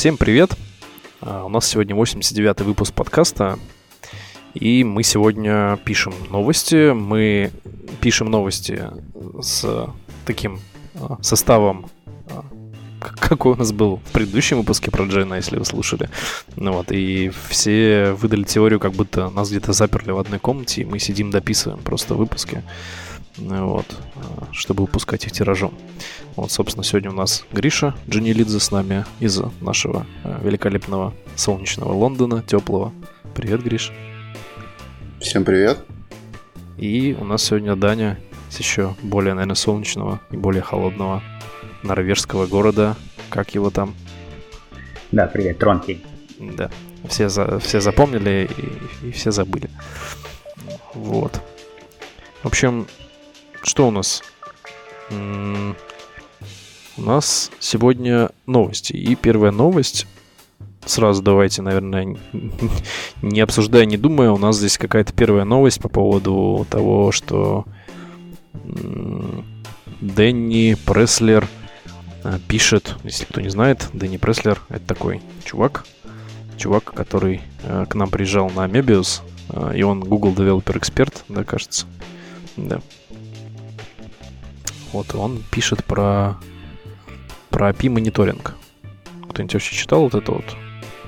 Всем привет! А, у нас сегодня 89-й выпуск подкаста, и мы сегодня пишем новости. Мы пишем новости с таким а, составом, а, какой у нас был в предыдущем выпуске про Джена, если вы слушали. Ну вот, и все выдали теорию, как будто нас где-то заперли в одной комнате, и мы сидим дописываем просто выпуски вот, чтобы выпускать их тиражом. Вот, собственно, сегодня у нас Гриша Джанилидзе с нами из нашего э, великолепного солнечного Лондона, теплого. Привет, Гриш. Всем привет. И у нас сегодня Даня с еще более, наверное, солнечного и более холодного норвежского города. Как его там? Да, привет, Тронки. Да, все, за, все запомнили и, и все забыли. Вот. В общем, что у нас? У нас сегодня новости. И первая новость. Сразу давайте, наверное, не обсуждая, не думая, у нас здесь какая-то первая новость по поводу того, что Дэнни Преслер э, пишет, если кто не знает, Дэнни Преслер это такой чувак, чувак, который э, к нам приезжал на Mebius, э, и он Google Developer Expert, да, кажется. Да. Вот он пишет про, про API-мониторинг. Кто-нибудь вообще читал вот это вот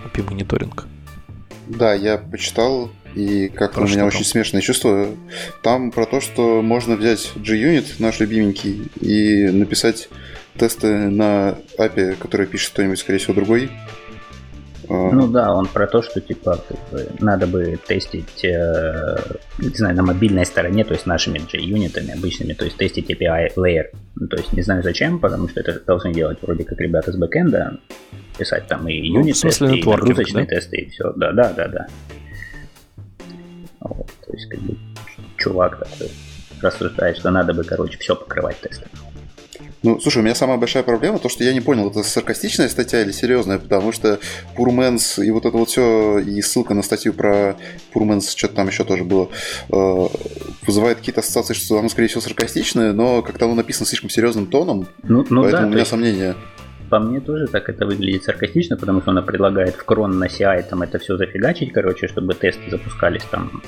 API-мониторинг? Да, я почитал, и как у меня там? очень смешное чувство. Там про то, что можно взять JUnit, наш любименький, и написать тесты на API, которые пишет кто-нибудь, скорее всего, другой. Ну да, он про то, что типа как бы, надо бы тестить, э, не знаю, на мобильной стороне, то есть нашими JUnitами обычными, то есть тестить API layer. Ну, то есть не знаю зачем, потому что это должны делать вроде как ребята с бэкэнда, писать там и юнит-тесты, ну, и нагрузочные да? тесты, и все. Да, да, да, да. Вот, то есть как бы чувак такой рассуждает, что надо бы, короче, все покрывать тестами. Ну, слушай, у меня самая большая проблема, то, что я не понял, это саркастичная статья или серьезная, потому что Пурменс и вот это вот все, и ссылка на статью про Пурменс, что-то там еще тоже было, э, вызывает какие-то ассоциации, что оно, скорее всего, саркастичное, но как-то оно написано слишком серьезным тоном, ну, ну поэтому да, у меня есть... сомнения. по мне тоже так это выглядит саркастично, потому что она предлагает в крон на CI там это все зафигачить, короче, чтобы тесты запускались там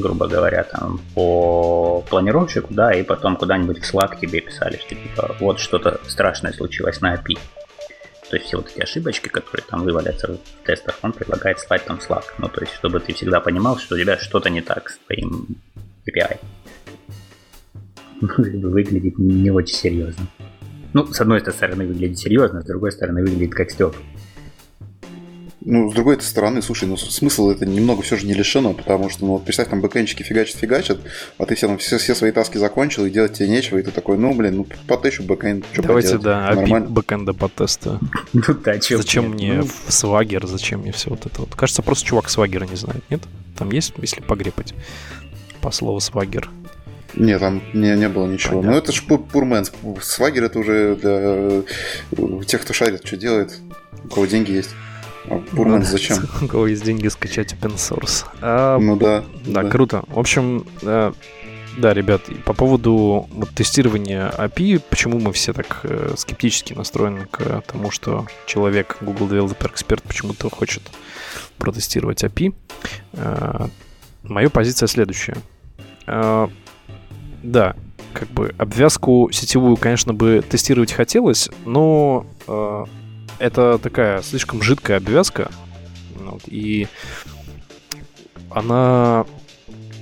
грубо говоря, там по планировщику, да, и потом куда-нибудь в Slack тебе писали, что типа вот что-то страшное случилось на API. То есть все вот эти ошибочки, которые там вывалятся в тестах, он предлагает слать там Slack. Ну, то есть, чтобы ты всегда понимал, что у тебя что-то не так с твоим API. Выглядит не очень серьезно. Ну, с одной стороны выглядит серьезно, с другой стороны выглядит как стёб. Ну, с другой стороны, слушай, ну смысл это немного все же не лишено, потому что, ну вот представь, там бэкэнчики фигачат, фигачат, а ты все, там, все, все свои таски закончил, и делать тебе нечего, и ты такой, ну, блин, ну потещу бэкэнд, что Давайте, поделать, да, нормально. бэкэнда по тесту. Ну да, Зачем мне ну... свагер, зачем мне все вот это вот? Кажется, просто чувак свагера не знает, нет? Там есть, если погрепать по слову свагер. Нет, там не, не было ничего. Понятно. Ну, это ж пурмен. Свагер это уже для тех, кто шарит, что делает, у кого деньги есть. А Бурман ну, зачем? У кого есть деньги скачать open source. А, ну да. Да, да. круто. В общем, да, да, ребят, по поводу вот, тестирования API, почему мы все так э, скептически настроены к тому, что человек, Google Developer Expert, почему-то хочет протестировать API. Э, моя позиция следующая. Э, да, как бы обвязку сетевую, конечно, бы тестировать хотелось, но э, это такая слишком жидкая обвязка. Вот, и она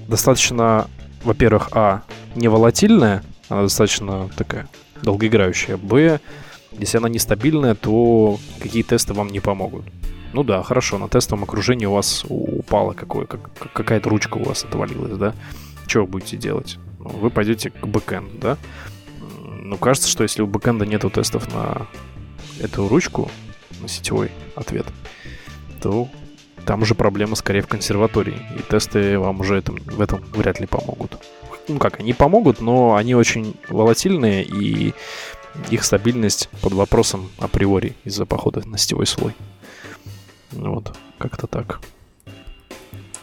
достаточно, во-первых, а, не волатильная, она достаточно такая долгоиграющая. Б, если она нестабильная, то какие тесты вам не помогут. Ну да, хорошо, на тестовом окружении у вас упала какое, как, какая-то ручка у вас отвалилась, да? Что вы будете делать? Ну, вы пойдете к бэкэнду, да? Ну, кажется, что если у бэкэнда нету тестов на эту ручку на сетевой ответ, то там уже проблема скорее в консерватории. И тесты вам уже этом, в этом вряд ли помогут. Ну как, они помогут, но они очень волатильные, и их стабильность под вопросом априори из-за похода на сетевой слой. Вот, как-то так.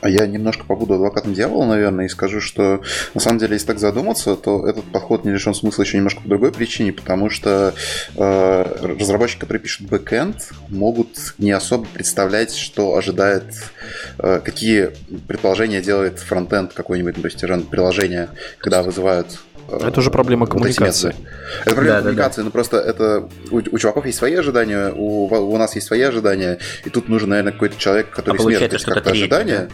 А я немножко побуду адвокатом дьявола, наверное, и скажу, что на самом деле, если так задуматься, то этот подход не лишен смысла еще немножко по другой причине, потому что э, разработчики, которые пишут бэкэнд, могут не особо представлять, что ожидает, э, какие предположения делает фронтенд какой-нибудь, то есть приложение, когда вызывают это уже проблема коммуникации. Это проблема да, коммуникации, да, да. но просто это у, у чуваков есть свои ожидания, у, у нас есть свои ожидания, и тут нужен, наверное, какой-то человек, который а смертит как-то ожидания.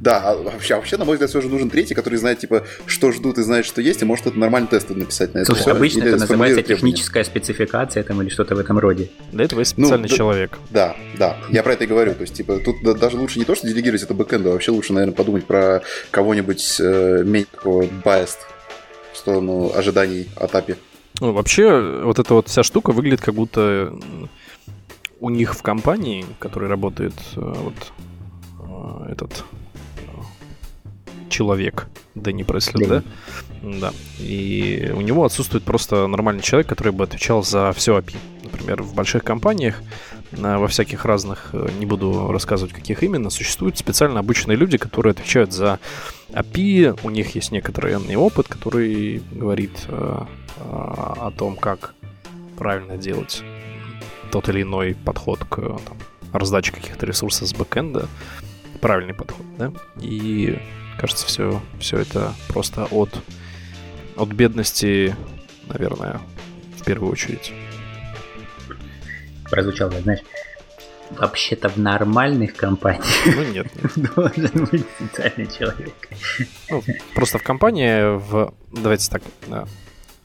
Да, а вообще, вообще, на мой взгляд, все же нужен третий, который знает, типа, что ждут и знает, что есть, и может это нормальный тест написать на это. Слушай, все, обычно это называется техническая спецификация там или что-то в этом роде. Для этого есть специальный ну, человек. Да, да, я про это и говорю. То есть, типа, тут даже лучше не то, что делегировать это бэкэнду, а вообще лучше, наверное, подумать про кого-нибудь э, менее такого biased сторону ожиданий от API. Ну, вообще, вот эта вот вся штука выглядит как будто у них в компании, который работает э, вот э, этот э, человек, Дэнни Пресли, да? Да. И у него отсутствует просто нормальный человек, который бы отвечал за все API. Например, в больших компаниях во всяких разных, э, не буду рассказывать, каких именно, существуют специально обычные люди, которые отвечают за API, у них есть некоторый опыт, который говорит э, э, о том, как правильно делать тот или иной подход к там, раздаче каких-то ресурсов с бэкэнда. Правильный подход, да? И кажется, все, все это просто от, от бедности, наверное, в первую очередь прозвучало, знаешь, вообще-то в нормальных компаниях ну, нет, нет. должен быть специальный человек. Ну, просто в компании, в, давайте так, да,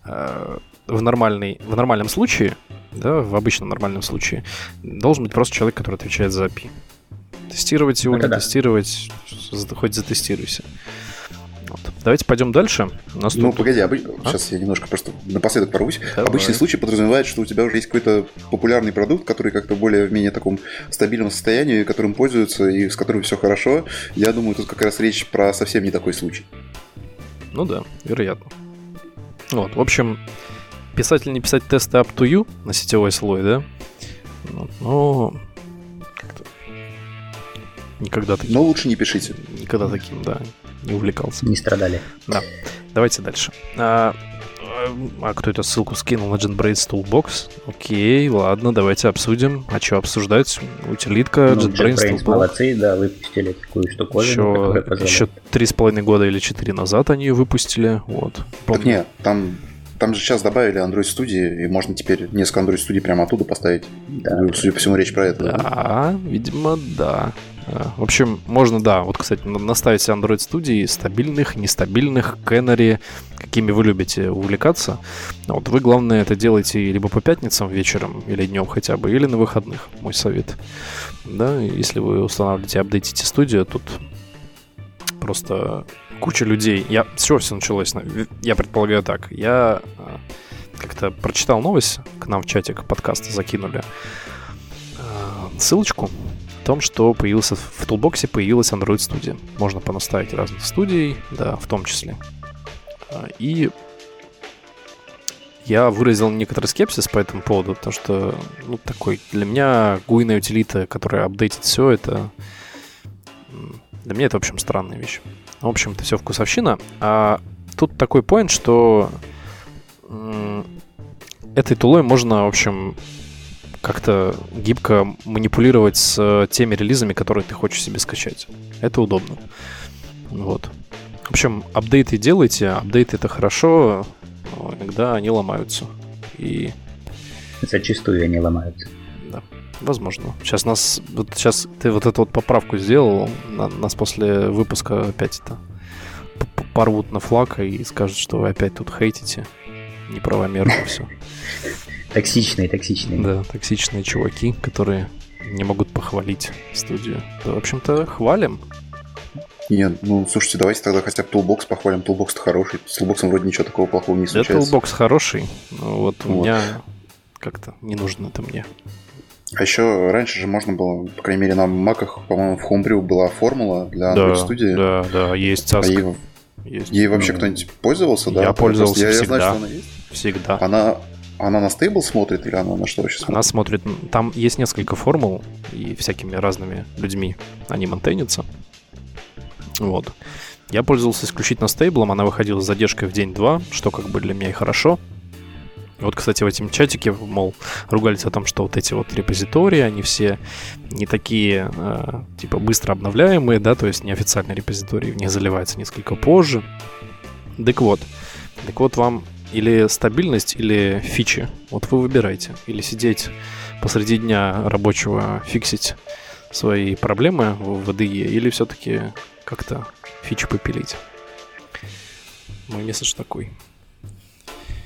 э, в, нормальный, в нормальном случае, да, в обычном нормальном случае, должен быть просто человек, который отвечает за API. Тестировать его, Это не да. тестировать, хоть затестируйся. Давайте пойдем дальше. Нас ну, тут... погоди, об... а? сейчас я немножко просто напоследок порвусь. Давай. Обычный случай подразумевает, что у тебя уже есть какой-то популярный продукт, который как-то более в менее таком стабильном состоянии, которым пользуются и с которым все хорошо. Я думаю, тут как раз речь про совсем не такой случай. Ну да, вероятно. Вот, в общем, писать или не писать тесты up to you на сетевой слой, да? Ну, ну как-то никогда таким... Но лучше не пишите. Никогда таким, да, не увлекался. Не страдали. Да. Давайте дальше. А, а кто эту ссылку скинул на JetBrains Toolbox? Окей, ладно, давайте обсудим. А что обсуждать? Утилитка, ну, JetBrains, JetBrains Toolbox. молодцы, да, выпустили такую штуковину, еще, еще три с половиной года или четыре назад они ее выпустили. Вот. Помню. Так нет, там там же сейчас добавили Android Studio, и можно теперь несколько Android Studio прямо оттуда поставить. Да. Судя по всему, речь про это. Да, да? видимо, да. В общем, можно, да, вот, кстати, наставить Android студии стабильных, нестабильных, Canary, какими вы любите увлекаться. Вот вы, главное, это делайте либо по пятницам вечером, или днем хотя бы, или на выходных, мой совет. Да, если вы устанавливаете, апдейтите студию, тут просто куча людей. Я, чего все началось? Я предполагаю так. Я а, как-то прочитал новость, к нам в чатик подкаста закинули ссылочку о том, что появился в Toolbox появилась Android Studio. Можно понаставить разных студий, да, в том числе. А, и я выразил некоторый скепсис по этому поводу, потому что, ну, такой, для меня гуйная утилита, которая апдейтит все, это... Для меня это, в общем, странная вещь. В общем, это все вкусовщина. А тут такой поинт, что этой тулой можно, в общем, как-то гибко манипулировать с э, теми релизами, которые ты хочешь себе скачать. Это удобно. Вот. В общем, апдейты делайте, апдейты это хорошо, но иногда они ломаются. И... Зачастую они ломаются. Да, возможно. Сейчас нас, вот сейчас ты вот эту вот поправку сделал, на, нас после выпуска опять это порвут на флаг и скажут, что вы опять тут хейтите неправомерно все. Токсичные, токсичные. Да, токсичные чуваки, которые не могут похвалить студию. Да, в общем-то, хвалим. Нет, ну, слушайте, давайте тогда хотя бы Toolbox похвалим. Toolbox-то хороший. С Toolbox вроде ничего такого плохого не случается. Да, Toolbox хороший, но вот, вот. у меня как-то не нужно это мне. А еще раньше же можно было, по крайней мере, на маках, по-моему, в Homebrew была формула для Android да. Да, да, есть А ей, есть. ей вообще кто-нибудь пользовался, да? Я пользовался я, всегда. Я знаю, что она есть. Всегда. Она она на стейбл смотрит или она на что вообще смотрит? Она смотрит... Там есть несколько формул, и всякими разными людьми они монтейнятся. Вот. Я пользовался исключительно стейблом, она выходила с задержкой в день-два, что как бы для меня и хорошо. Вот, кстати, в этом чатике, мол, ругались о том, что вот эти вот репозитории, они все не такие, э, типа, быстро обновляемые, да, то есть неофициальные репозитории в них заливаются несколько позже. Так вот, так вот вам или стабильность, или фичи. Вот вы выбирайте. Или сидеть посреди дня рабочего фиксить свои проблемы в VDE, или все-таки как-то фичи попилить. Мой месседж такой.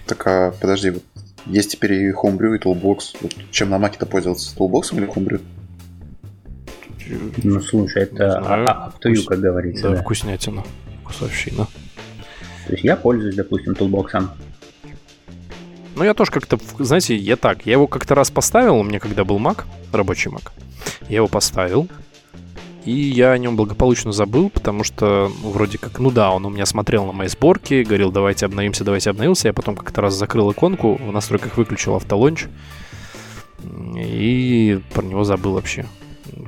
Так, а подожди, вот есть теперь и Homebrew, и Toolbox. Вот чем на маке-то пользоваться? Toolbox или Homebrew? Ну, слушай, это up как говорится. Да, да. вкуснятина, вкусовщина. То есть я пользуюсь, допустим, Toolbox. Ну, я тоже как-то, знаете, я так, я его как-то раз поставил, у меня когда был Mac, рабочий Mac, я его поставил, и я о нем благополучно забыл, потому что ну, вроде как, ну да, он у меня смотрел на мои сборки, говорил, давайте обновимся, давайте обновился. Я потом как-то раз закрыл иконку, в настройках выключил автолонч, и про него забыл вообще.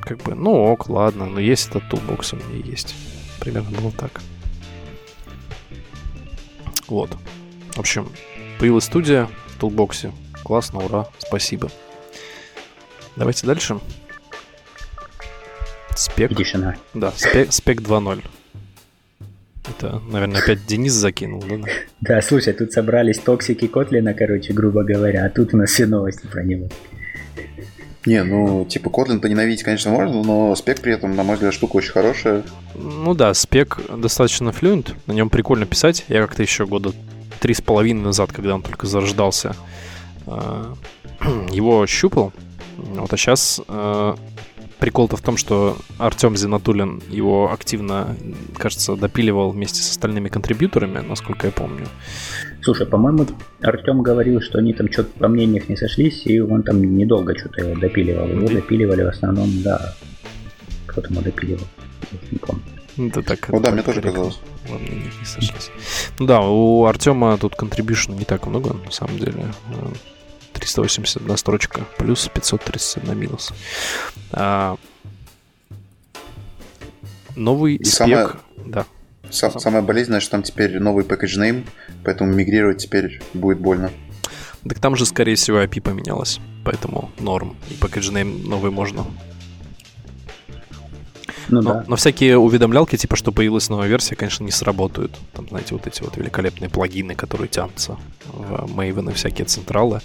Как бы, ну ок, ладно, но есть этот тулбокс у меня есть. Примерно было так. Вот. В общем, появилась студия в тулбоксе. Классно, ура, спасибо. Давайте дальше. Спек. Edition. Да, спек, спек 2.0. Это, наверное, опять Денис закинул, да? Да, слушай, тут собрались токсики Котлина, короче, грубо говоря, а тут у нас все новости про него. Не, ну, типа, Kotlin поненавидеть, конечно, можно, но спек при этом, на мой взгляд, штука очень хорошая. Ну да, спек достаточно флюент, на нем прикольно писать. Я как-то еще года три с половиной назад, когда он только зарождался, э, его щупал. Вот, а сейчас э, прикол-то в том, что Артем Зинатулин его активно, кажется, допиливал вместе с остальными контрибьюторами, насколько я помню. Слушай, по-моему, Артем говорил, что они там что-то по мнениях не сошлись, и он там недолго что-то его допиливал. Его допиливали в основном, да. Кто там его допиливал? Не помню. Это так. Ну да, мне тоже казалось. Ладно, не сошлись. Ну да, у Артема тут контрибьюшн не так много, на самом деле. 381 строчка плюс, 531 минус. А, новый И спек... Самое... Да. Сам, самое болезненное, что там теперь новый package name, поэтому мигрировать теперь будет больно. Так там же, скорее всего, API поменялось, поэтому норм. И package name новый можно ну, но, да. но всякие уведомлялки, типа, что появилась новая версия, конечно, не сработают. Там, знаете, вот эти вот великолепные плагины, которые тянутся в Maven и всякие централы.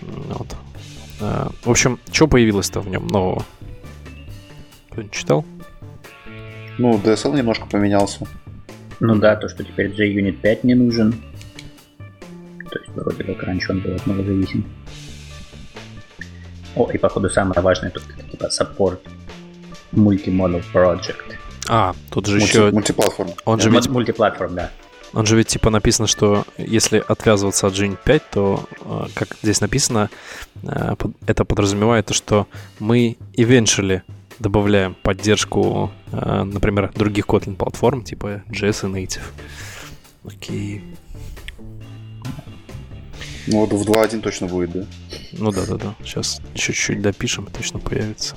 Вот. А, в общем, что появилось-то в нем нового? Кто-нибудь читал? Ну, DSL немножко поменялся. Ну да, то, что теперь JUnit 5 не нужен. То есть вроде как раньше он был от много зависим. О, и походу самое важное тут типа support Multimodal Project. А, тут же Мульти, еще... Мультиплатформ. Он же ведь... Мультиплатформ, да. Он же ведь типа написано, что если отвязываться от Gene 5, то, э, как здесь написано, э, это подразумевает то, что мы eventually добавляем поддержку, э, например, других Kotlin платформ, типа JS и Native. Окей. Ну вот в 2.1 точно будет, да? Ну да, да, да. Сейчас еще чуть-чуть допишем, точно появится.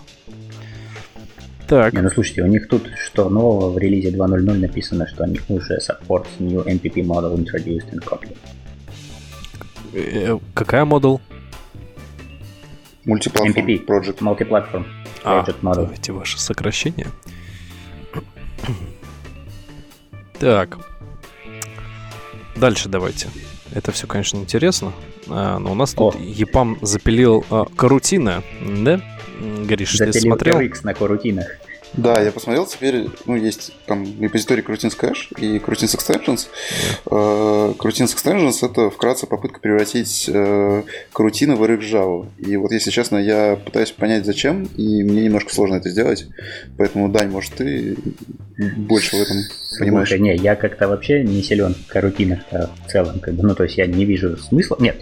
Так. Не, ну слушайте, у них тут что нового в релизе 2.0.0 написано, что они уже support new MPP model introduced in Kotlin. Э, какая модул? Multiplatform MPP, Project. Multiplatform а, Project а, Model. Давайте ваше сокращение. Так. Дальше давайте. Это все, конечно, интересно. А, но у нас тут О. Епам запилил а, карутина, да? Гриш, ты смотрел? X на корутинах. Да, я посмотрел, теперь ну, есть там репозиторий Croutines Cache и Croutines Extensions. Yeah. Croutines Extensions — это вкратце попытка превратить э, крутины в RX Java. И вот, если честно, я пытаюсь понять, зачем, и мне немножко сложно это сделать. Поэтому, Дань, может, ты больше в этом понимаешь? Слушай, не, я как-то вообще не силен в карутинах в целом. Как бы, ну, то есть я не вижу смысла. Нет,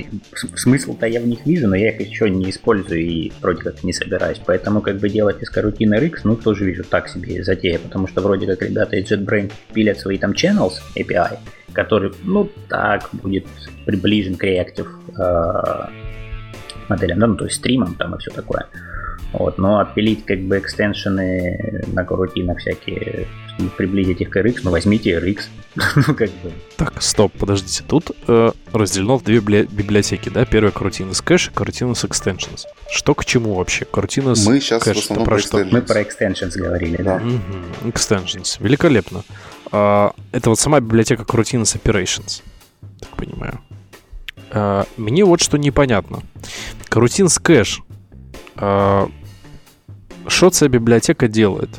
смысл-то я в них вижу, но я их еще не использую и вроде как не собираюсь. Поэтому как бы делать из карутины RX, ну, тоже вижу так себе затея, потому что вроде как ребята из JetBrain пилят свои там channels API, который, ну, так будет приближен к Reactive э, моделям, ну, то есть стримам там и все такое. Вот, но отпилить как бы экстеншены на корутинах всякие, чтобы приблизить их к RX, ну возьмите RX. ну как бы. Так, стоп, подождите. Тут э, разделено в две библиотеки, да? Первая корутина с кэш и корутина с extensions. Что к чему вообще? Корутина с Мы сейчас кэш, в основном про про что? Мы про extensions говорили, да. Мгм, Extensions. Великолепно. А, это вот сама библиотека корутина с operations. Так понимаю. А, мне вот что непонятно. Coroutines Cache. Что эта библиотека делает?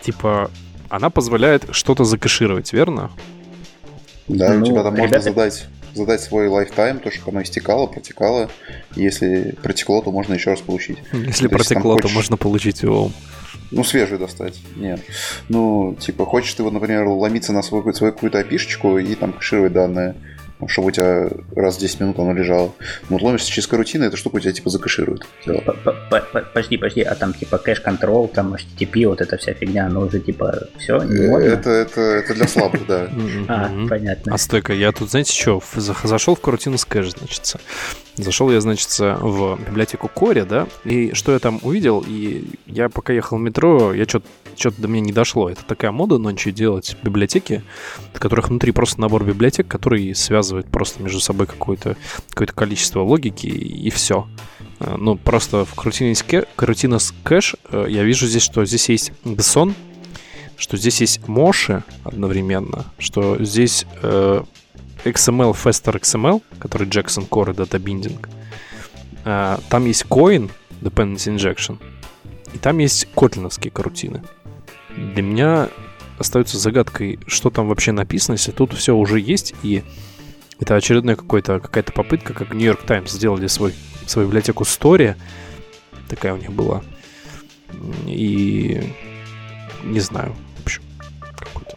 Типа, она позволяет что-то закэшировать, верно? Да, у Ну, тебя там можно ребята- задать, задать свой lifetime, то, чтобы оно истекало, протекало. Если протекло, то можно еще раз получить. Если То протекло, то хочешь- можно получить его. Ну, свежую достать. Нет. Ну, типа, хочешь ты, вот, например, ломиться на свою, свою какую-то опишечку и там кэшировать данные, ну, чтобы у тебя раз в 10 минут оно лежало. Ну, вот ломишься через карутину, эта штука у тебя, типа, закэширует. Всё. П- п- п- п- Подожди, подожди, а там типа кэш-контрол, там HTTP, вот эта вся фигня, оно уже типа все, не модно? Это, это, это для слабых, да. А, понятно. А стойка, я тут, знаете, что, зашел в корутину с кэш, значит. Зашел я, значит, в библиотеку Кори, да, и что я там увидел, и я пока ехал в метро, я что-то что-то до меня не дошло. Это такая мода ночью делать библиотеки, в которых внутри просто набор библиотек, который связывает просто между собой какое-то какое количество логики, и, все. Ну, просто в Крутине с ке- Крутина с кэш э, я вижу здесь, что здесь есть Бессон, что здесь есть Моши одновременно, что здесь э, XML Faster XML, который Jackson Core Data Binding. Э, там есть Coin, Dependency Injection, и там есть котлиновские карутины. Для меня остается загадкой, что там вообще написано, если тут все уже есть, и это очередная какой-то, какая-то попытка, как New York Times сделали свой, свою библиотеку Story, такая у них была, и не знаю, в общем, какой-то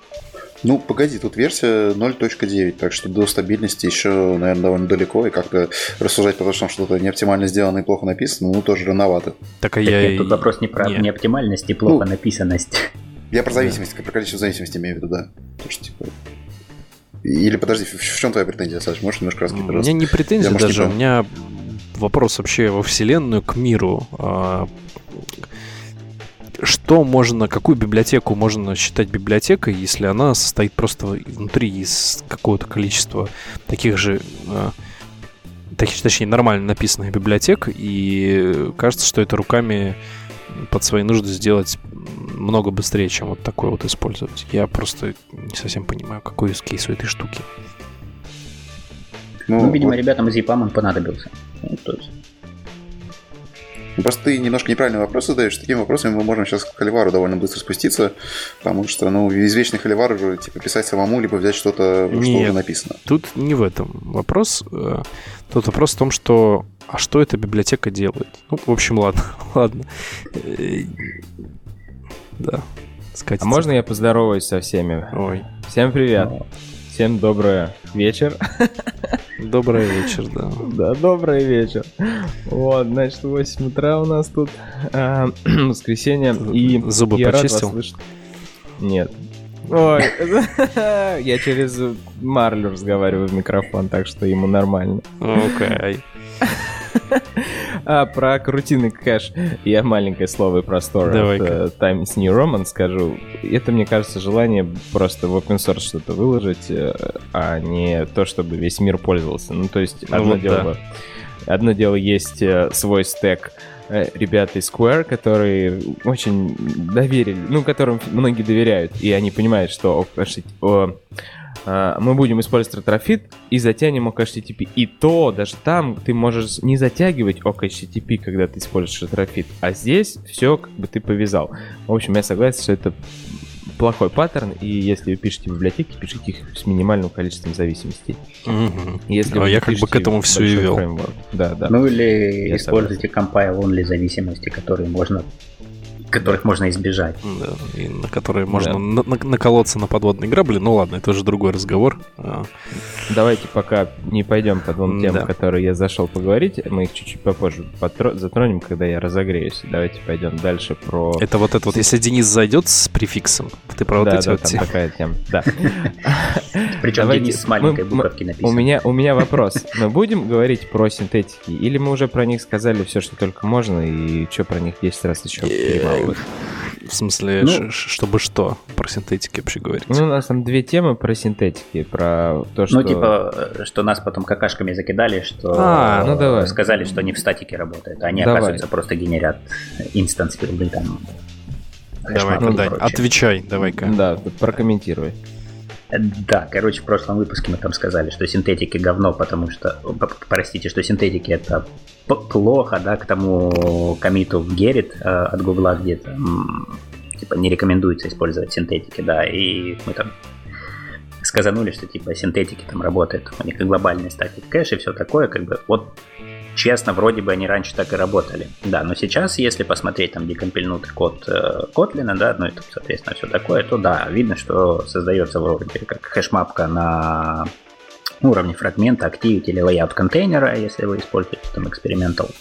Ну, погоди, тут версия 0.9, так что до стабильности еще, наверное, довольно далеко, и как-то рассуждать потому что что-то не оптимально сделано и плохо написано, ну, тоже рановато. Так, а Так я... нет, и- тут вопрос не про не. неоптимальность и плохо Ну, написанность. Я про зависимость, про количество зависимости имею в виду, да. Потому что, типа... Или подожди, в, в чем твоя претензия, Саш? Можешь немножко раскрыть, У пожалуйста? меня не претензия Я, может, даже, не у меня вопрос вообще во Вселенную, к миру. А, Что можно, какую библиотеку можно считать библиотекой, если она состоит просто внутри из какого-то количества таких же, а, таких, точнее, нормально написанных библиотек, и кажется, что это руками под свои нужды сделать много быстрее, чем вот такое вот использовать. Я просто не совсем понимаю, какой из кейс у этой штуки. Ну, видимо, вот. ребятам ZPAM он понадобился. Ну, то есть, Ну, Просто ты немножко неправильный вопрос задаешь. С такими вопросами мы можем сейчас к Холивару довольно быстро спуститься, потому что, ну, извечный Холивар уже, типа, писать самому, либо взять что-то, что Нет. уже написано. Тут не в этом вопрос. э, Тут вопрос в том, что а что эта библиотека делает? Ну, в общем, ладно, ладно. Э, Да. А Скатится. можно я поздороваюсь со всеми? Ой, Всем привет. Всем добрый вечер. добрый вечер, да. Да, добрый вечер. Вот, значит, 8 утра у нас тут. а, воскресенье. И Зубы я рад вас почистил? Нет. Ой, я через Марлю разговариваю в микрофон, так что ему нормально. Окей. А про крутины кэш я маленькое слово и простор Давай-ка. от э, Times New Roman скажу. Это, мне кажется, желание просто в open source что-то выложить, э, а не то, чтобы весь мир пользовался. Ну, то есть, Ну одно вот дело... Одно дело есть э, свой стек ребята из Square, которые очень доверили, ну, которым многие доверяют, и они понимают, что а, мы будем использовать Retrofit и затянем OkHttp. И то, даже там ты можешь не затягивать OkHttp, когда ты используешь Retrofit, а здесь все как бы ты повязал. В общем, я согласен, что это плохой паттерн, и если вы пишете библиотеки, пишите их с минимальным количеством зависимостей. Мгм. Если А я как бы к этому всё и вел. фреймворк. Да, да. Ну или Я используйте compile only зависимости, которые можно которых можно избежать. Да, и на которые можно да. на- на- наколоться на подводные грабли. Ну ладно, это уже другой разговор. А. Давайте пока не пойдем по двум темам, да. которые я зашел поговорить. Мы их чуть-чуть попозже потро- затронем, когда я разогреюсь. Давайте пойдем дальше про... Это вот это вот, если Денис зайдет с префиксом, ты про вот да, эти да, вот... там такая тема, да. Причем Денис с маленькой буковки написан. У меня, у меня вопрос. Мы будем говорить про синтетики, или мы уже про них сказали все, что только можно, и что про них 10 раз еще перемалывать? В смысле, ну, чтобы что про синтетики вообще говорить? Ну, у нас там две темы про синтетики, про то, что... Ну, типа, что нас потом какашками закидали, что а, ну, давай. сказали, что они в статике работают, а они, давай. оказывается, просто генерят инстанс билды там. Давай, ну, Дань, отвечай, давай-ка. Да, прокомментируй. Да, короче, в прошлом выпуске мы там сказали, что синтетики говно, потому что, простите, что синтетики это плохо, да, к тому комиту в Герит э, от Гугла где-то, типа, не рекомендуется использовать синтетики, да, и мы там сказанули, что типа синтетики там работают, у них и глобальный статик кэш и все такое, как бы вот честно, вроде бы они раньше так и работали. Да, но сейчас, если посмотреть там декомпильнутый код э, да, ну и, соответственно, все такое, то да, видно, что создается вроде как хэшмапка на уровне фрагмента, activity или layout контейнера, если вы используете там experimental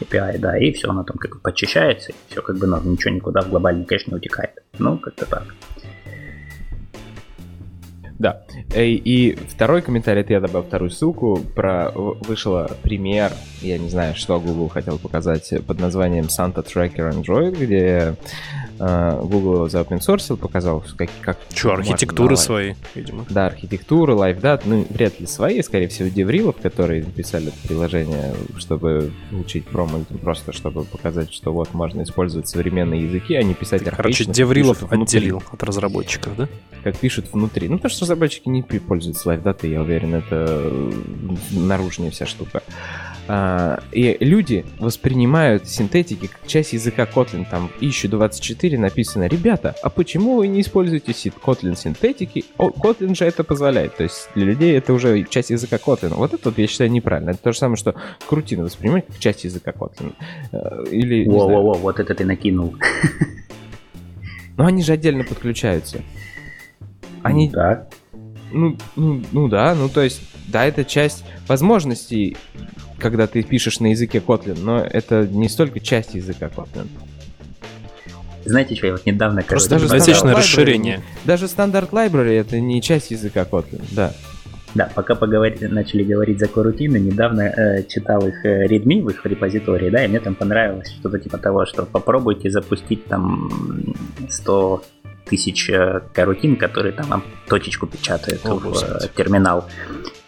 API, да, и все, оно там как бы подчищается, и все как бы ну, ничего никуда в глобальный кэш не утекает. Ну, как-то так. Да. И второй комментарий, это я добавил вторую ссылку, про вышла пример, я не знаю, что Google хотел показать, под названием Santa Tracker Android, где э, Google за open source показал, как... как Что, архитектуры свои, видимо. Да, архитектуры, LiveDat, ну, вряд ли свои, скорее всего, деврилов, которые написали это приложение, чтобы получить промо, просто чтобы показать, что вот можно использовать современные языки, а не писать Короче, деврилов отделил от разработчиков, да? Как пишут внутри. Ну, то, что разработчики не пользуются LiveData, я уверен, это наружная вся штука. А, и люди воспринимают синтетики как часть языка Kotlin. Там ищу 24 написано, ребята, а почему вы не используете Kotlin синтетики? О, Kotlin же это позволяет. То есть для людей это уже часть языка Kotlin. Вот это вот я считаю неправильно. Это то же самое, что крутины воспринимать как часть языка Kotlin. Э, или, Во-во-во, вот это ты накинул. Но они же отдельно подключаются. Они... Да. Ну, ну, ну да, ну то есть, да, это часть возможностей, когда ты пишешь на языке Kotlin, но это не столько часть языка Kotlin. Знаете, что я вот недавно... Просто даже библиотечное расширение. Даже стандарт library это не часть языка Kotlin, да. Да, пока поговорили, начали говорить за корутины, недавно э, читал их э, readme в их репозитории, да, и мне там понравилось что-то типа того, что попробуйте запустить там 100 тысяч карутин, которые там точечку печатают О, в э, терминал.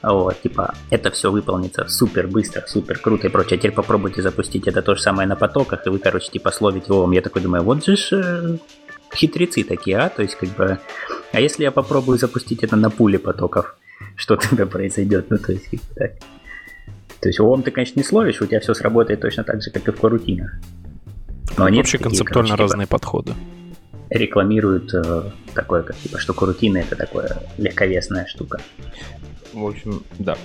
Вот, типа, это все выполнится супер быстро, супер круто и прочее. А теперь попробуйте запустить это то же самое на потоках, и вы, короче, типа, словите его. Я такой думаю, вот же ж э, хитрецы такие, а? То есть, как бы, а если я попробую запустить это на пуле потоков, что тогда произойдет? Ну, то есть, как так. То есть, ООМ ты, конечно, не словишь, у тебя все сработает точно так же, как и в корутинах. Но ну, они вообще такие, концептуально короче, разные типа, подходы рекламируют э, такое, как типа, что корутина это такое легковесная штука. В общем, да.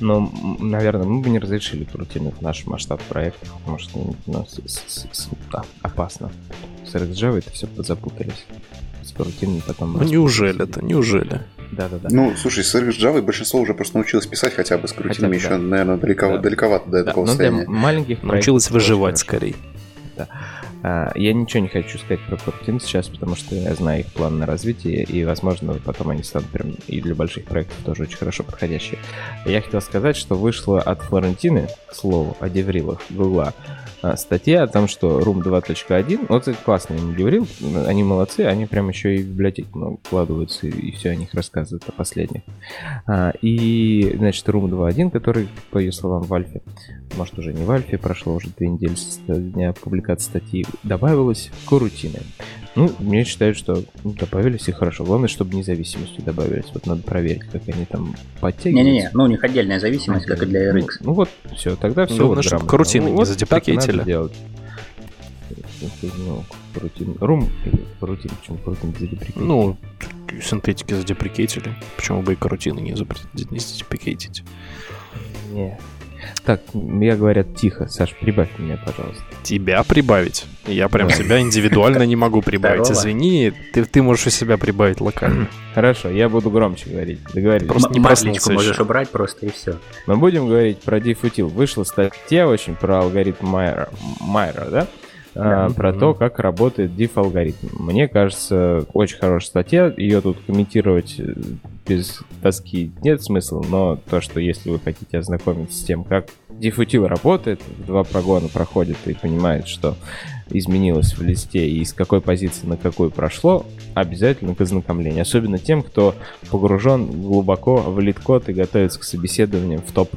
Но, наверное, мы бы не разрешили крутины в наш масштаб проекта, потому что ну, с, с, с, да, опасно. С RxJava это все запутались. С крутинами потом... Ну неужели это? Неужели? Да-да-да. Ну, слушай, с Java большинство уже просто научилось писать хотя бы с крутинами, еще, да. наверное, далеко, да. далековато до да. такого Но состояния. Для маленьких Научилась выживать скорее. Да. А, я ничего не хочу сказать про Cortin сейчас, потому что я знаю их план на развитие, и, возможно, потом они станут прям и для больших проектов тоже очень хорошо подходящие. Я хотел сказать, что вышло от Флорентины, к слову, о деврилах Гугла, статья о том, что Room 2.1, вот это классно, я не говорил, они молодцы, они прям еще и в библиотеке много вкладываются, и все о них рассказывают, о последних. А, и, значит, Room 2.1, который, по ее словам, в Альфе, может уже не в Альфе, прошло уже две недели с дня публикации статьи, добавилось корутины. Ну, мне считают, что ну, добавились и хорошо. Главное, чтобы независимостью добавились. Вот надо проверить, как они там подтягиваются. Не-не-не, ну у них отдельная зависимость, как и для RX. Ну, ну вот, все, тогда все. Главное, вот чтобы карутины ну, не вот задеприкейтили. делать. Ну, карутин. Рум карутин? Почему карутин задеприкейтили? Ну, синтетики задеприкейтили. Почему бы и карутины не задеприкейтить? Не. Так, я говорят тихо. Саш, прибавь меня, пожалуйста. Тебя прибавить? Я прям себя индивидуально не могу прибавить. Извини, ты, ты можешь у себя прибавить локально. Хорошо, я буду громче говорить. Договорились. Просто не проснулся можешь убрать просто и все. Мы будем говорить про дифутил. Вышла статья очень про алгоритм Майера, Майера да? Да. про то, как работает diff-алгоритм. Мне кажется, очень хорошая статья. Ее тут комментировать э, без тоски нет смысла, но то, что если вы хотите ознакомиться с тем, как DiffUtil работает, два прогона проходит и понимает, что изменилось в листе и с какой позиции на какую прошло, обязательно к ознакомлению. Особенно тем, кто погружен глубоко в LeetCode и готовится к собеседованиям в топ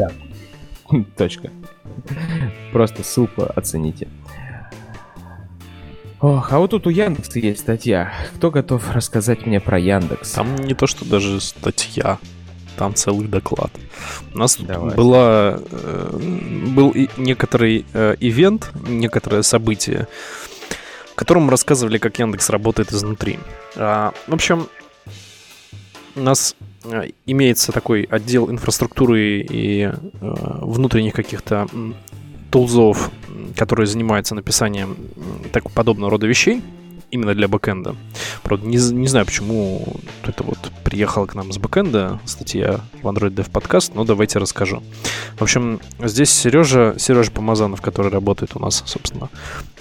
Да. Точка. Просто ссылку оцените. Ох, а вот тут у Яндекса есть статья. Кто готов рассказать мне про Яндекс? Там не то, что даже статья, там целый доклад. У нас Давай. была, э, был и некоторый э, ивент, некоторое событие, в котором рассказывали, как Яндекс работает изнутри. А, в общем, у нас имеется такой отдел инфраструктуры и э, внутренних каких-то тулзов, которые занимаются написанием так подобного рода вещей именно для бэкэнда. Правда, не, не знаю, почему это вот приехала к нам с бэкэнда статья в Android Dev Podcast, но давайте расскажу. В общем, здесь Сережа, Сережа Помазанов, который работает у нас, собственно,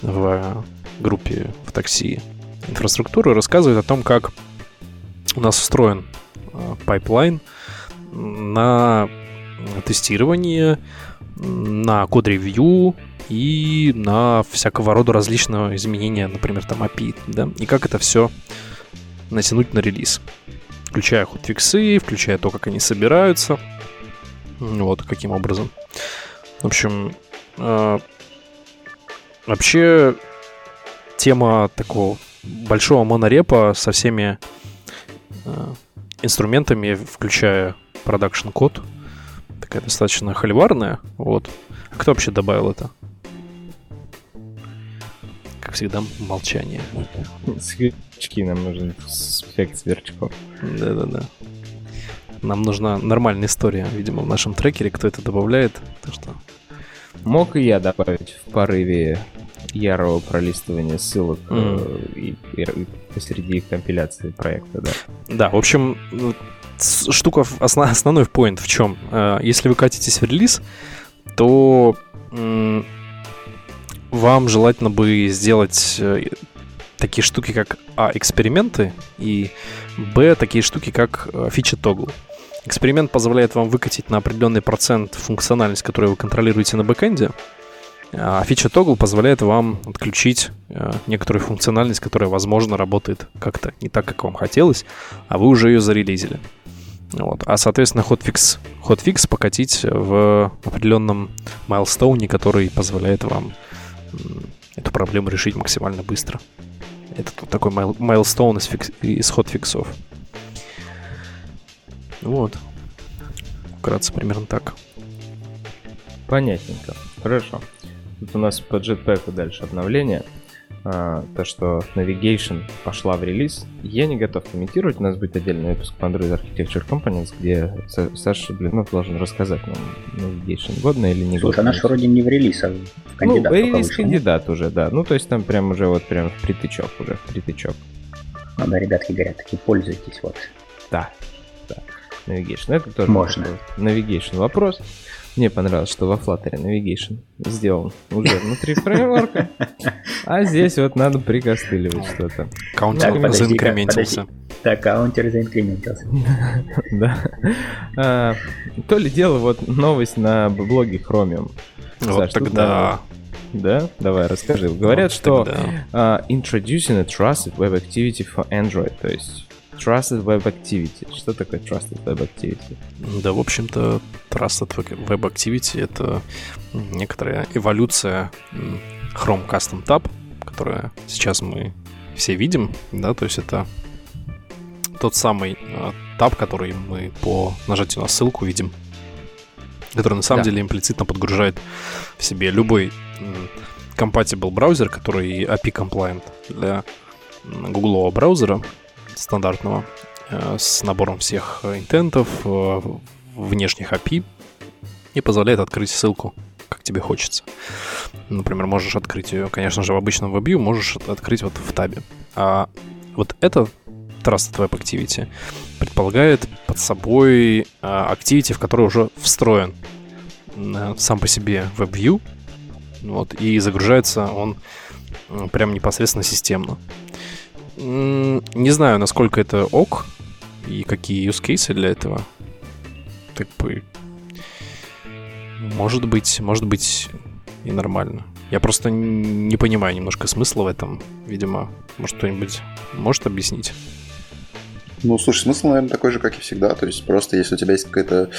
в группе в такси инфраструктуры, рассказывает о том, как у нас устроен э, pipeline на тестирование, на code review и на всякого рода различного изменения, например, там API, да, и как это все натянуть на релиз. Включая хотфиксы, включая то, как они собираются, вот, каким образом. В общем, э, вообще тема такого большого монорепа со всеми инструментами, включая продакшн код, такая достаточно холиварная. Вот. А кто вообще добавил это? Как всегда, молчание. Сверчки нам нужен с- эффект сверчков. Да-да-да. Нам нужна нормальная история, видимо, в нашем трекере, кто это добавляет. Так что Мог и я добавить в порыве ярого пролистывания ссылок э, и, и- и посреди компиляции проекта, да. Да, в общем, ну, штука, в- осна- основной поинт в чем? Если вы катитесь в релиз, то вам желательно бы сделать э, такие штуки, как А, эксперименты, и Б, такие штуки, как э, фича тогл. Эксперимент позволяет вам выкатить на определенный процент функциональность, которую вы контролируете на бэкэнде, а фича тогл позволяет вам отключить э, некоторую функциональность, которая, возможно, работает как-то не так, как вам хотелось, а вы уже ее зарелизили. Вот. А, соответственно, hotfix, hotfix покатить в определенном майлстоуне, который позволяет вам эту проблему решить максимально быстро. Это тут такой майл- майлстоун из, фикс- из хотфиксов. Вот. Вкратце примерно так. Понятненько. Хорошо. Тут у нас по Jetpack дальше обновление. А, то, что Navigation пошла в релиз. Я не готов комментировать. У нас будет отдельный выпуск по Android Architecture Components, где Са- Саша Блинов должен рассказать нам, Navigation годно или не Слушай, годно. она же вроде не в релиз, а в Ну, кандидат только релиз нет? кандидат уже, да. Ну, то есть там прям уже вот прям в притычок уже, в притычок. Ну да, ребятки говорят, такие пользуйтесь, вот. Да, да. Navigation. Это тоже Можно. Navigation вопрос. Мне понравилось, что во Flutter Navigation сделан уже внутри фреймворка. А здесь вот надо прикостыливать что-то. Каунтер заинкрементился. Так, каунтер заинкрементился. Да. А, То ли дело вот новость на блоге Chromium. Вот тогда... Да? Давай, расскажи. Говорят, что а, introducing a trusted web activity for Android, то есть trusted web activity. Что такое trusted web activity? Да, в общем-то, Trusted Web Activity — это некоторая эволюция Chrome Custom Tab, которая сейчас мы все видим, да, то есть это тот самый таб, который мы по нажатию на ссылку видим, который на самом Да. деле имплицитно подгружает в себе любой compatible браузер, который API compliant для гуглового браузера стандартного. э, с набором всех интентов, э, внешних API и позволяет открыть ссылку, как тебе хочется. Например, можешь открыть ее, конечно же, в обычном WebView, можешь открыть вот в табе. А вот это Trusted Web Activity предполагает под собой Activity, в который уже встроен сам по себе WebView, вот, и загружается он прям непосредственно системно. Не знаю, насколько это ок и какие use cases для этого. Так бы... Может быть, может быть и нормально. Я просто не понимаю немножко смысла в этом. Видимо, может кто-нибудь может объяснить? Ну, слушай, смысл, наверное, такой же, как и всегда. То есть просто если у тебя есть какая-то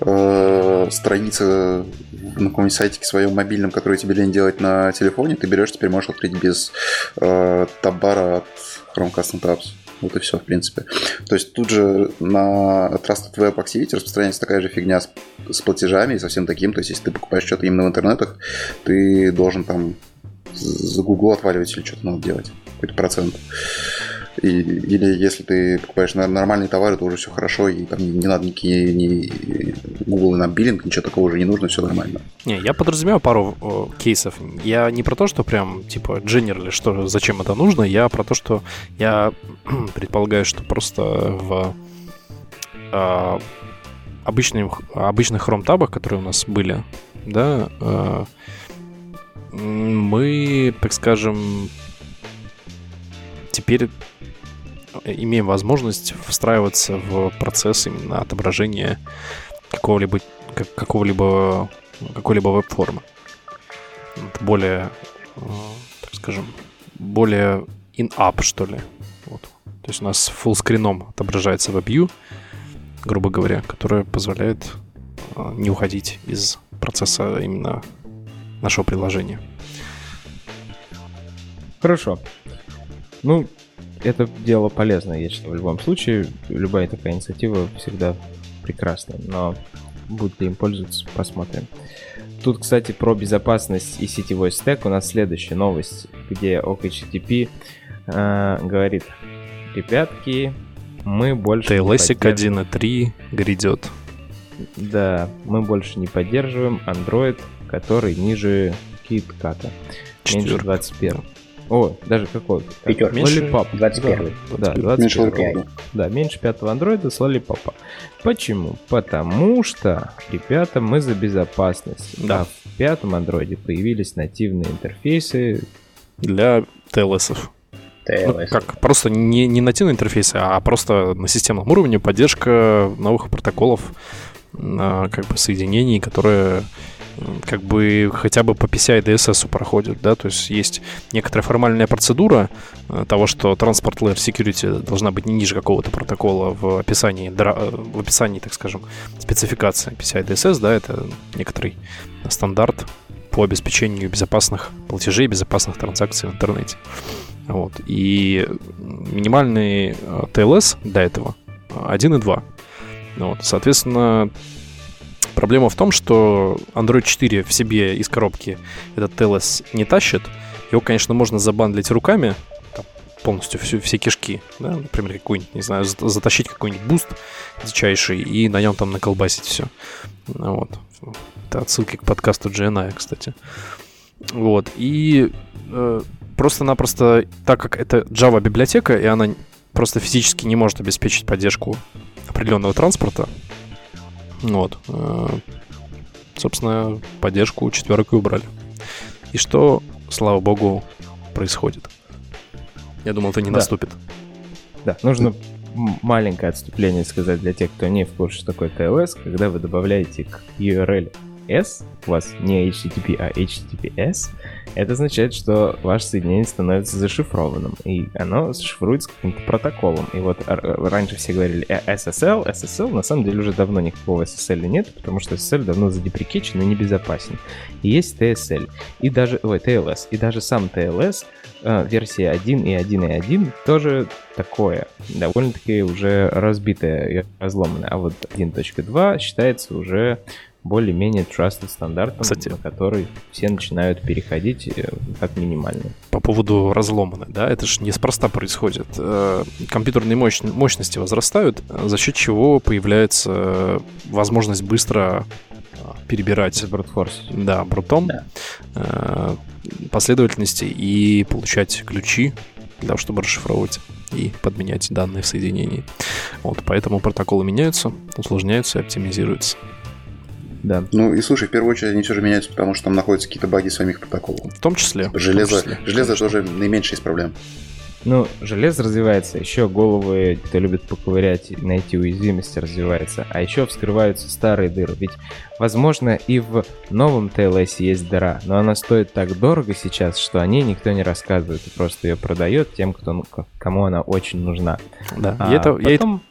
э, страница на каком-нибудь сайтике своем мобильном, который тебе лень делать на телефоне, ты берешь, теперь можешь открыть без э, табара от Chrome Custom Tabs. Вот и все, в принципе. То есть тут же на Trusted Web Activity распространяется такая же фигня с, с платежами и со всем таким. То есть если ты покупаешь что-то именно в интернетах, ты должен там за Google отваливать или что-то надо делать. Какой-то процент. И, или если ты покупаешь нормальные товары, то уже все хорошо, и там не, не надо никакие ни Google на биллинг, ничего такого уже не нужно, все нормально. Не, я подразумеваю пару о, кейсов. Я не про то, что прям типа generally, что зачем это нужно, я про то, что я предполагаю, что просто в э, обычных, обычных хром-табах, которые у нас были, да, э, мы, так скажем, теперь имеем возможность встраиваться в процесс именно отображения какого-либо какого-либо какой-либо веб-формы. Более, э, так скажем, более in-app, что ли. Вот. То есть у нас full скрином отображается WebView, грубо говоря, которое позволяет э, не уходить из процесса именно нашего приложения. Хорошо. Ну, это дело полезное, я считаю, в любом случае. Любая такая инициатива всегда прекрасна, но будут ли им пользоваться, посмотрим. Тут, кстати, про безопасность и сетевой стек у нас следующая новость, где OKHTTP э, говорит, ребятки, мы больше... TLS 1.3 грядет. Да, мы больше не поддерживаем Android, который ниже KitKat, меньше 21. О, даже какой? Пятерка. Меньше Lollipop. 21. Да, 21. Меньше Lollipop, да. меньше пятого андроида с Lollipop. Почему? Потому что, ребята, мы за безопасность. Да. А в пятом андроиде появились нативные интерфейсы для TLS. Ну, как просто не, не нативные интерфейсы, а просто на системном уровне поддержка новых протоколов, а, как бы соединений, которые как бы хотя бы по PCI DSS проходят, да, то есть есть некоторая формальная процедура э, того, что Transport Layer Security должна быть не ниже какого-то протокола в описании, э, в описании, так скажем, спецификации PCI DSS, да, это некоторый стандарт по обеспечению безопасных платежей, безопасных транзакций в интернете. Вот. И минимальный TLS э, до этого 1.2. Вот. Соответственно, Проблема в том, что Android 4 в себе из коробки этот TLS не тащит. Его, конечно, можно забандлить руками, там, полностью все, все кишки, да, например, какой-нибудь, не знаю, затащить какой-нибудь Boost дичайший и на нем там наколбасить все. Вот. Это отсылки к подкасту GNI, кстати. Вот. И э, просто-напросто, так как это Java библиотека, и она просто физически не может обеспечить поддержку определенного транспорта, вот. Э, собственно, поддержку четверок и убрали. И что, слава богу, происходит? Я думал, это не да. наступит. Да, нужно маленькое отступление сказать для тех, кто не в курсе, что такое TLS, когда вы добавляете к URL S, у вас не HTTP, а HTTPS, это означает, что ваше соединение становится зашифрованным, и оно зашифруется каким-то протоколом. И вот раньше все говорили SSL, SSL, на самом деле уже давно никакого SSL нет, потому что SSL давно задеприкечен и небезопасен. И есть TSL, и даже, ой, TLS, и даже сам TLS, э, версия 1 и 1.1 тоже такое, довольно-таки уже разбитое и разломанное. А вот 1.2 считается уже более-менее trusted стандартом, Кстати. на который все начинают переходить э, как минимально. По поводу разломаны, да, это же неспроста происходит. Э, Компьютерные мощ- мощности возрастают, за счет чего появляется э, возможность быстро перебирать брутфорс. да, брутом Да. последовательности и получать ключи для того, чтобы расшифровывать и подменять данные в соединении. Вот, поэтому протоколы меняются, усложняются и оптимизируются. Да. Ну и слушай, в первую очередь они все же меняются, потому что там находятся какие-то баги самих протоколов. В том числе. в том Железо, числе, железо тоже наименьшая из проблем. Ну, железо развивается, еще головы, кто любит поковырять и найти уязвимости, развивается. А еще вскрываются старые дыры. Ведь, возможно, и в новом TLS есть дыра, но она стоит так дорого сейчас, что о ней никто не рассказывает и просто ее продает тем, кто, ну, кому она очень нужна. Да, А я, это, я это потом-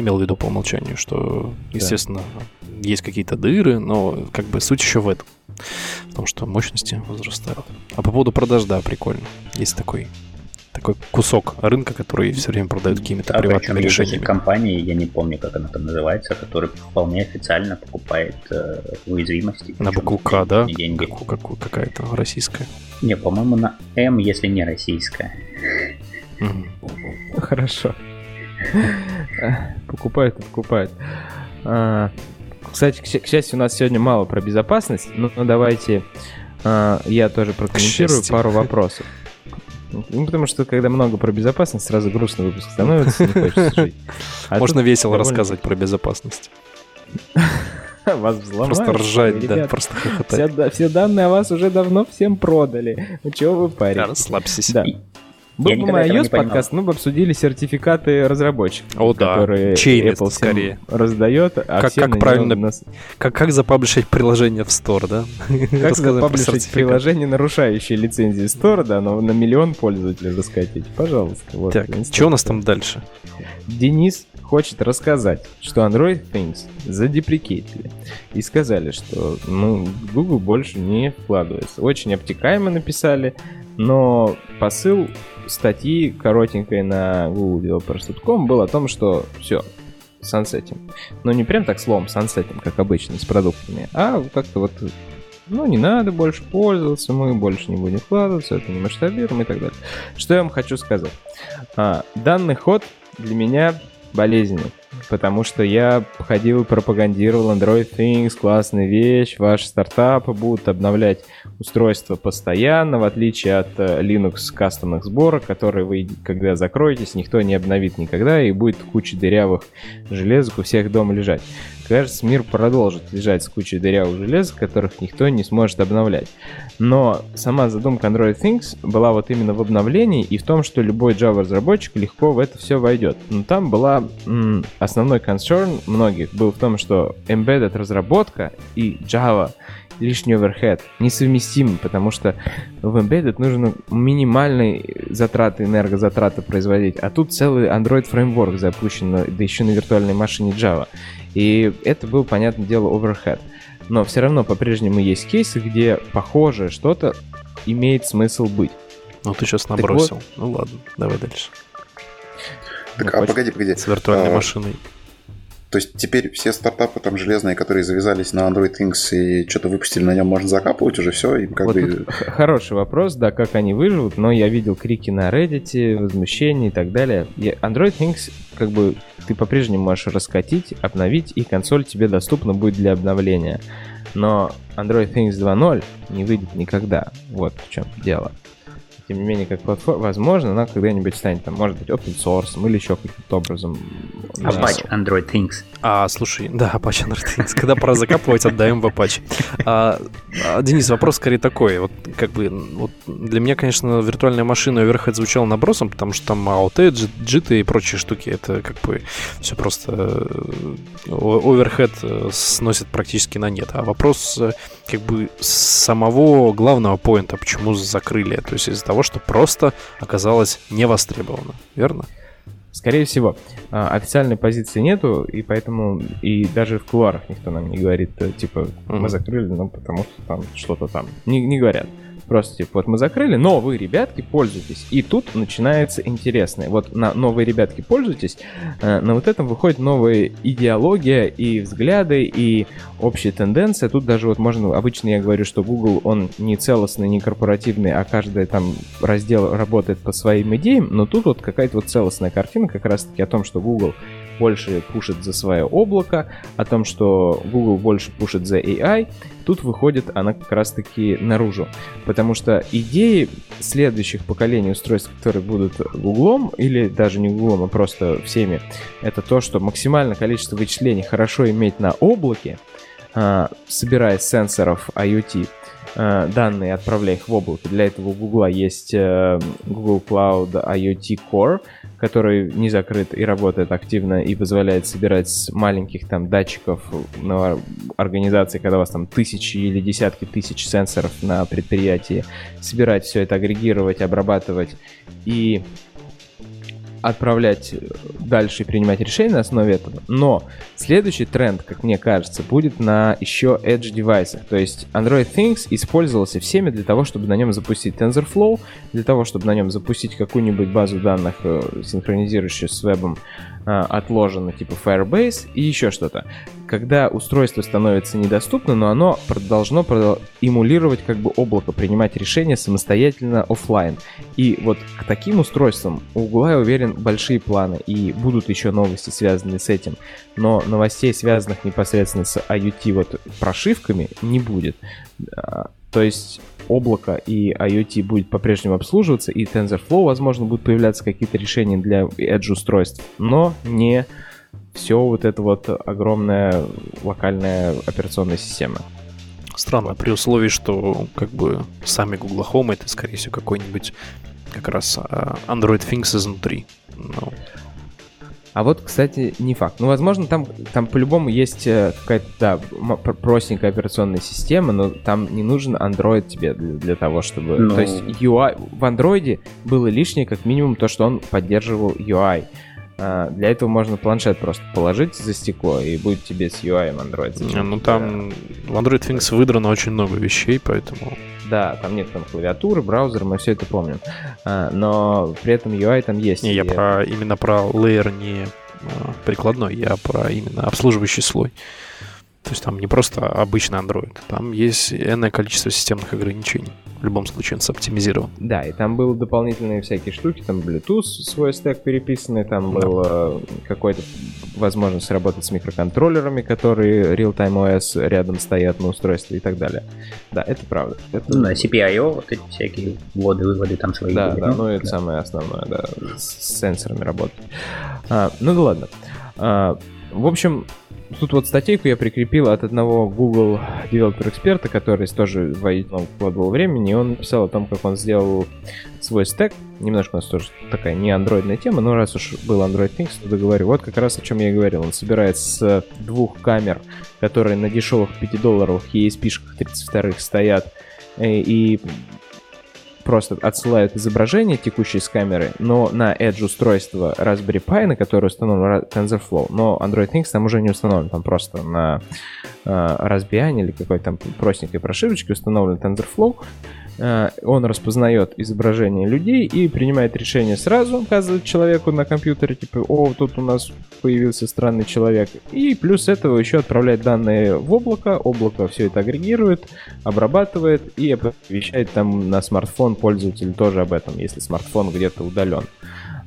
имел в виду по умолчанию, что, естественно, есть какие-то дыры, но как бы суть еще в этом. В том, что мощности возрастают. А по поводу продаж, да, прикольно. Есть такой такой кусок рынка, который все время продают какими-то Да, приватными есть решениями. компании, я не помню, как она там называется, которая вполне официально покупает э, уязвимости. На букву К, да? деньги. Как- как- какая-то российская. Не, по-моему, на М, если не российская. Хорошо. Покупают и покупают. А, Кстати, к счастью- у нас сегодня мало про безопасность, но давайте а, я тоже прокомментирую пару вопросов. Ну, потому что, когда много про безопасность, сразу грустный выпуск становится, не хочется жить. А Можно весело довольно- рассказывать про безопасность. Вас взломают. Просто ржать, да, ребят. просто Все, хохотать. да- все данные о вас уже давно всем продали. Ну чего вы Да, парите? расслабься. Да. Был Я бы понимал. подкаст, мы бы обсудили сертификаты разработчиков, О, да. которые Чейны Apple скорее. раздает, а Как- как правильно нас- Как, как запаблишить приложение в Store, да? как запаблишить приложение, нарушающее лицензии Store, да, но на миллион пользователей раскатить. Пожалуйста. Вот, Так, что у нас там дальше? Денис хочет рассказать, что Android Things задеприкейтили и сказали, что ну, Google больше не вкладывается. Очень обтекаемо написали, но посыл статьи коротенькой на googledevelopers.com был о том, что все, сансетим. Но не прям так словом сансетим, как обычно, с продуктами, а как-то вот ну, не надо больше пользоваться, мы больше не будем вкладываться, это не масштабируем и так далее. Что я вам хочу сказать? А, данный ход для меня болезненный, потому что я ходил и пропагандировал Android Things, классная вещь, ваши стартапы будут обновлять устройство постоянно, в отличие от э, Linux кастомных сборок, которые вы, когда закроетесь, никто не обновит никогда, и будет куча дырявых железок у всех дома лежать. Кажется, мир продолжит лежать с кучей дырявых железок, которых никто не сможет обновлять. Но сама задумка Android Things была вот именно в обновлении и в том, что любой Java-разработчик легко в это все войдет. Но там была м, основной concern многих был в том, что embedded разработка и Java лишний оверхед несовместимы, потому что в embedded нужно минимальные затраты, энергозатраты производить, а тут целый Android фреймворк запущен, да еще на виртуальной машине Java. И это был, понятное дело, оверхед. Но все равно по-прежнему есть кейсы, где похожее что-то имеет смысл быть. Ну, ты сейчас Так набросил. Ну ладно, давай дальше. Так, Ну, а погоди, погоди. С виртуальной А, машиной. То есть теперь все стартапы там железные, которые завязались на Android Things и что-то выпустили на нем, можно закапывать уже все, им как Вот бы... хороший вопрос, да, как они выживут, но я видел крики на Reddit, возмущения и так далее. И Android Things, как бы, ты по-прежнему можешь раскатить, обновить, и консоль тебе доступна будет для обновления. Но Android Things 2.0 не выйдет никогда. Вот в чем дело. Тем не менее, как платформа, возможно, она когда-нибудь станет, там, может быть, open source или еще каким-то образом. Apache Android Things. А, слушай, да, Apache Android Things. Когда пора закапывать, отдаем в Apache. А, а, Денис, вопрос скорее такой. Вот как бы вот для меня, конечно, виртуальная машина Overhead звучала набросом, потому что там AOT, джи- джиты и прочие штуки, это как бы все просто э, Overhead э, сносит практически на нет. А вопрос э, как бы самого главного поинта, почему закрыли. То есть из-за того, что просто оказалось не востребовано. Верно? Скорее всего. А, Официальной позиции нету, и поэтому и даже в кулуарах никто нам не говорит, э, типа, мы закрыли, ну, потому что там что-то там. Не, не говорят. Просто типа, вот мы закрыли, но вы, ребятки, пользуйтесь. И тут начинается интересное. Вот на новые ребятки пользуйтесь, э, на вот этом выходит новая идеология и взгляды, и общая тенденция. Тут даже вот можно, обычно я говорю, что Google, он не целостный, не корпоративный, а каждый там раздел работает по своим идеям, но тут вот какая-то вот целостная картина как раз-таки о том, что Google больше пушит за свое облако, о том, что Google больше пушит за AI, тут выходит она как раз-таки наружу. Потому что идеи следующих поколений устройств, которые будут Гуглом, или даже не Гуглом, а просто всеми, это то, что максимальное количество вычислений хорошо иметь на облаке, а, собирая сенсоров IoT, а, данные, отправляя их в облако. Для этого у Google есть э, Google Cloud IoT Core, который не закрыт и работает активно и позволяет собирать с маленьких там датчиков на организации, когда у вас там тысячи или десятки тысяч сенсоров на предприятии, собирать все это, агрегировать, обрабатывать и отправлять дальше и принимать решения на основе этого. Но следующий тренд, как мне кажется, будет на еще Edge девайсах. То есть Android Things использовался всеми для того, чтобы на нем запустить TensorFlow, для того, чтобы на нем запустить какую-нибудь базу данных, э, синхронизирующую с вебом, отложено, типа Firebase и еще что-то. Когда устройство становится недоступно, но оно должно эмулировать как бы облако, принимать решения самостоятельно офлайн. И вот к таким устройствам у Google, я уверен, большие планы, и будут еще новости, связанные с этим. Но новостей, связанных непосредственно с IoT вот прошивками, не будет. То есть облако и IoT будет по-прежнему обслуживаться, и TensorFlow, возможно, будут появляться какие-то решения для Edge устройств, но не все вот это вот огромная локальная операционная система. Странно, при условии, что как бы сами Google Home это, скорее всего, какой-нибудь как раз а, Android Things изнутри. Ну, а вот, кстати, не факт. Ну, возможно, там, там по-любому есть э, какая-то, да, простенькая операционная система, но там не нужен Android тебе для, для того, чтобы... Ну... То есть UI... В Android было лишнее, как минимум, то, что он поддерживал UI. А, для этого можно планшет просто положить за стекло, и будет тебе с UI Android. Зачем? Ну, там в Android Things выдрано очень много вещей, поэтому... Да, там нет там клавиатуры, браузера, мы все это помним. А, но при этом UI там есть. Не, я про, именно про layer не а, прикладной, я про именно обслуживающий слой. То есть там не просто обычный Android, там есть энное количество системных ограничений. В любом случае он соптимизирован. Да, и там было дополнительные всякие штуки, там Bluetooth свой стек переписанный, там да. было какой-то возможность работать с микроконтроллерами, которые Real-Time OS рядом стоят на устройстве и так далее. Да, это правда. Это... Ну, да, CPIO, вот эти всякие вводы-выводы там свои. Да, были, да, ну, ну это да. самое основное, да, с сенсорами работать. А, ну да ладно. А, в общем, Тут вот статейку я прикрепил от одного Google Developer эксперта, который тоже вкладывал времени, и он написал о том, как он сделал свой стек. Немножко у нас тоже такая не андроидная тема, но раз уж был Android Things, то договорю. Вот как раз о чем я и говорил. Он собирает с двух камер, которые на дешевых 5-долларовых ESP-шках 32 стоят, э, и просто отсылают изображение текущей с камеры, но на Edge устройство Raspberry Pi, на которое установлен TensorFlow, но Android Things там уже не установлен, там просто на э, Raspbian или какой-то там простенькой прошивочке установлен TensorFlow, он распознает изображение людей и принимает решение сразу, указывает человеку на компьютере, типа, о, тут у нас появился странный человек. И плюс этого еще отправляет данные в облако, облако все это агрегирует, обрабатывает и оповещает там на смартфон пользователь тоже об этом, если смартфон где-то удален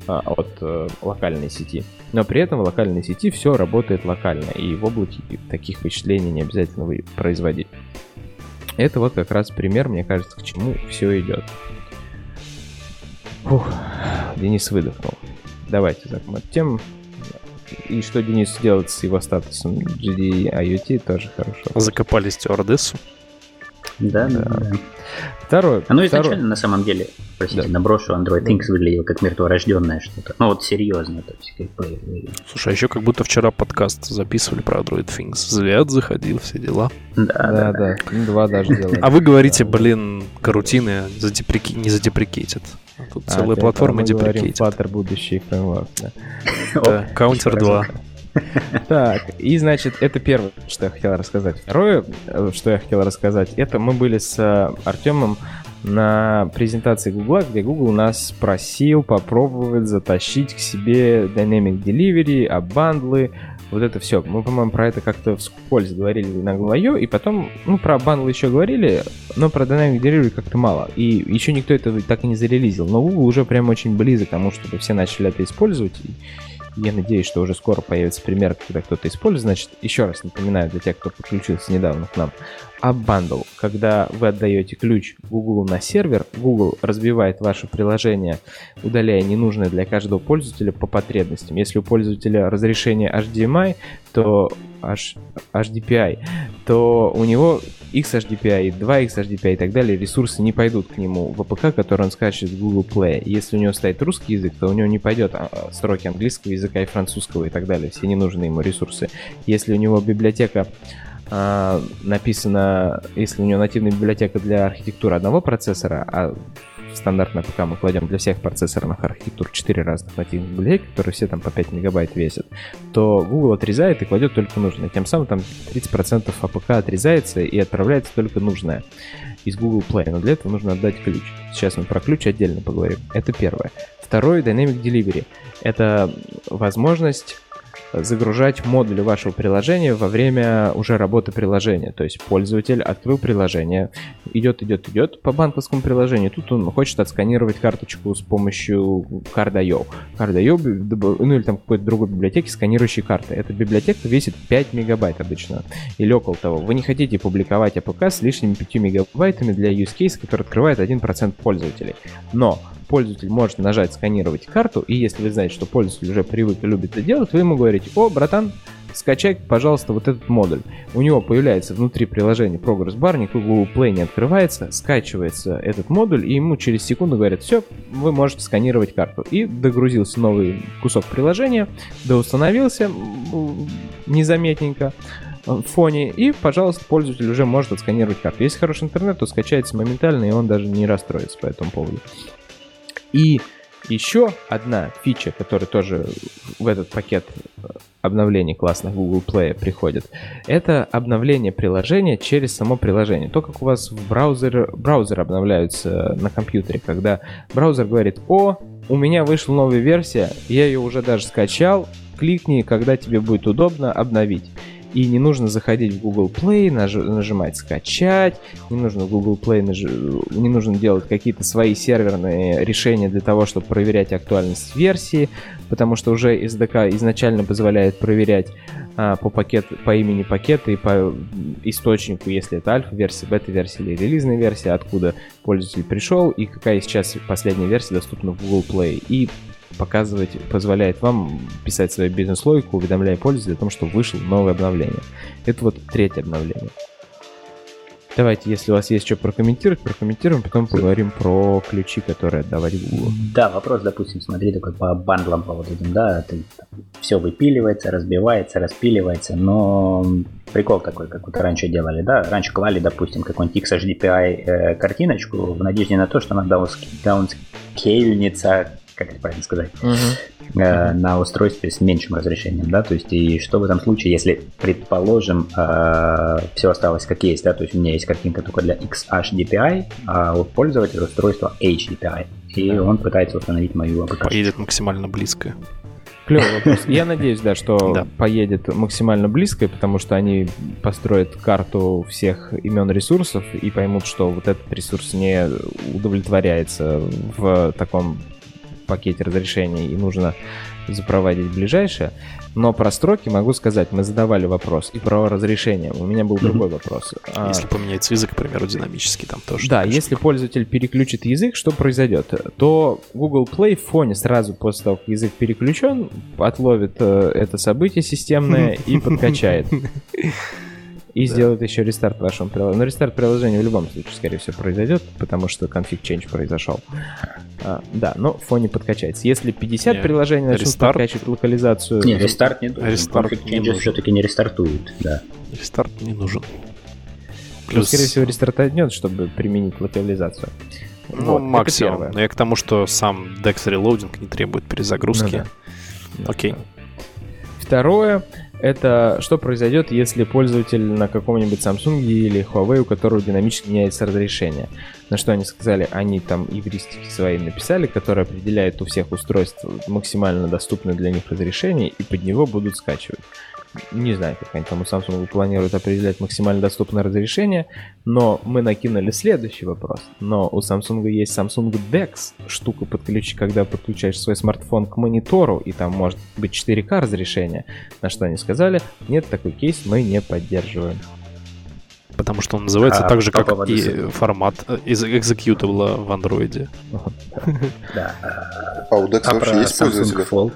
а, от э, локальной сети. Но при этом в локальной сети все работает локально, и в облаке таких вычислений не обязательно производить. Это вот как раз пример, мне кажется, к чему все идет. Фух, Денис выдохнул. Давайте закончим тем. И что Денис делает с его статусом GD IoT, тоже хорошо. Закопали стюардессу. Да, да, да. Второе. Оно изначально, второе. на самом деле, простите, да. наброшу Android Things выглядело как мертворожденное что-то. Ну вот серьезно. То есть, как бы... Слушай, а еще как будто вчера подкаст записывали про Android Things. Звят заходил, все дела. Да, да, да. да. Два даже делали. А вы говорите, блин, карутины задепреки... не задеприкейтят. Тут а, целая платформа деприкейтит. Flutter будущий фреймворк, да. Counter 2. Так, и значит, это первое, что я хотел рассказать. Второе, э, что я хотел рассказать, это мы были с э, Артемом на презентации Google, где Google нас просил попробовать затащить к себе Dynamic Delivery, обандлы, вот это все. Мы, по-моему, про это как-то вскользь говорили на Google и потом, ну, про бандлы еще говорили, но про Dynamic Delivery как-то мало. И еще никто это так и не зарелизил. Но Google уже прям очень близок к тому, чтобы все начали это использовать. Я надеюсь, что уже скоро появится пример, когда кто-то использует. Значит, еще раз напоминаю для тех, кто подключился недавно к нам. App Bundle, когда вы отдаете ключ Google на сервер, Google разбивает ваше приложение, удаляя ненужное для каждого пользователя по потребностям. Если у пользователя разрешение HDPI, то HDPI, то у него XHDPI, 2XHDPI и так далее, ресурсы не пойдут к нему в APK, который он скачет в Google Play. Если у него стоит русский язык, то у него не пойдет а, строки английского языка и французского и так далее, все ненужные ему ресурсы. Если у него библиотека а, написано, если у него нативная библиотека для архитектуры одного процессора, а стандартно пока мы кладем для всех процессорных архитектур 4 разных нативных библиотеки, которые все там по 5 мегабайт весят, то Google отрезает и кладет только нужное. Тем самым там 30% APK отрезается и отправляется только нужное из Google Play. Но для этого нужно отдать ключ. Сейчас мы про ключ отдельно поговорим. Это первое. Второе, Dynamic Delivery. Это возможность загружать модули вашего приложения во время уже работы приложения. То есть пользователь открыл приложение, идет, идет, идет по банковскому приложению. Тут он хочет отсканировать карточку с помощью Card.io. Card.io, ну или там какой-то другой библиотеки, сканирующей карты. Эта библиотека весит 5 мегабайт обычно. Или около того. Вы не хотите публиковать APK с лишними 5 мегабайтами для use case, который открывает 1% пользователей. Но пользователь может нажать сканировать карту, и если вы знаете, что пользователь уже привык и любит это делать, вы ему говорите, о, братан, скачай, пожалуйста, вот этот модуль. У него появляется внутри приложения Progress Bar, никакой Google Play не открывается, скачивается этот модуль, и ему через секунду говорят, все, вы можете сканировать карту. И догрузился новый кусок приложения, доустановился незаметненько в фоне, и, пожалуйста, пользователь уже может отсканировать карту. Если хороший интернет, то скачается моментально, и он даже не расстроится по этому поводу. И еще одна фича, которая тоже в этот пакет обновлений классных Google Play приходит, это обновление приложения через само приложение. То, как у вас в браузере, браузер обновляются на компьютере, когда браузер говорит, о, у меня вышла новая версия, я ее уже даже скачал, кликни, когда тебе будет удобно обновить и не нужно заходить в Google Play, наж... нажимать скачать, не нужно в Google Play, наж... не нужно делать какие-то свои серверные решения для того, чтобы проверять актуальность версии, потому что уже SDK изначально позволяет проверять а, по, пакет, по имени пакета и по источнику, если это альфа-версия, бета-версия или релизная версия, откуда пользователь пришел и какая сейчас последняя версия доступна в Google Play. И показывать, позволяет вам писать свою бизнес-логику, уведомляя пользователя о том, что вышло новое обновление. Это вот третье обновление. Давайте, если у вас есть что прокомментировать, прокомментируем, потом поговорим про ключи, которые отдавать Google. Да, вопрос, допустим, смотри, такой по бандлам по вот этим, да, ты, все выпиливается, разбивается, распиливается, но прикол такой, как вот раньше делали, да, раньше клали, допустим, какой-нибудь XHDPI э, картиночку в надежде на то, что она даунскейльнется как это правильно сказать, угу. э, на устройстве с меньшим разрешением, да, то есть и что в этом случае, если, предположим, э, все осталось как есть, да, то есть у меня есть картинка только для XHDPI, а у пользователя устройство HDPI, и он пытается установить мою APK. Поедет максимально близко. Клевый вопрос. Я надеюсь, да, что да. поедет максимально близко, потому что они построят карту всех имен ресурсов и поймут, что вот этот ресурс не удовлетворяется в таком пакете разрешений и нужно запроводить ближайшее. Но про строки могу сказать, мы задавали вопрос и про разрешение. У меня был mm-hmm. другой вопрос. А, если поменяется язык, к примеру, динамически, там тоже. Да, если пользователь переключит язык, что произойдет? То Google Play в фоне сразу после того, как язык переключен, отловит э, это событие системное и подкачает. и да. сделает еще рестарт вашему приложению. Но рестарт приложения в любом случае, скорее всего, произойдет, потому что config change произошел. А, да, но в фоне подкачается. Если 50 не, приложений начнут рестарт... подкачивать локализацию... Не, рестарт не нужен. Рестарт config change все-таки не рестартует, да. Рестарт не нужен. Плюс... Ну, скорее всего, рестартанет, чтобы применить локализацию. Ну, вот, максимум. Но я к тому, что сам DEX Reloading не требует перезагрузки. Ну, да. Окей. Второе, это что произойдет, если пользователь на каком-нибудь Samsung или Huawei, у которого динамически меняется разрешение. На что они сказали, они там евристики свои написали, которые определяют у всех устройств максимально доступное для них разрешение, и под него будут скачивать. Не знаю, как они там у Samsung планируют определять максимально доступное разрешение, но мы накинули следующий вопрос. Но у Samsung есть Samsung DeX, штука, подключить, когда подключаешь свой смартфон к монитору, и там может быть 4К разрешение. На что они сказали, нет, такой кейс мы не поддерживаем. Потому что он называется а, так же, как и формат э, из экзекьютабла в андроиде. Да. А у DeX вообще есть пользователи?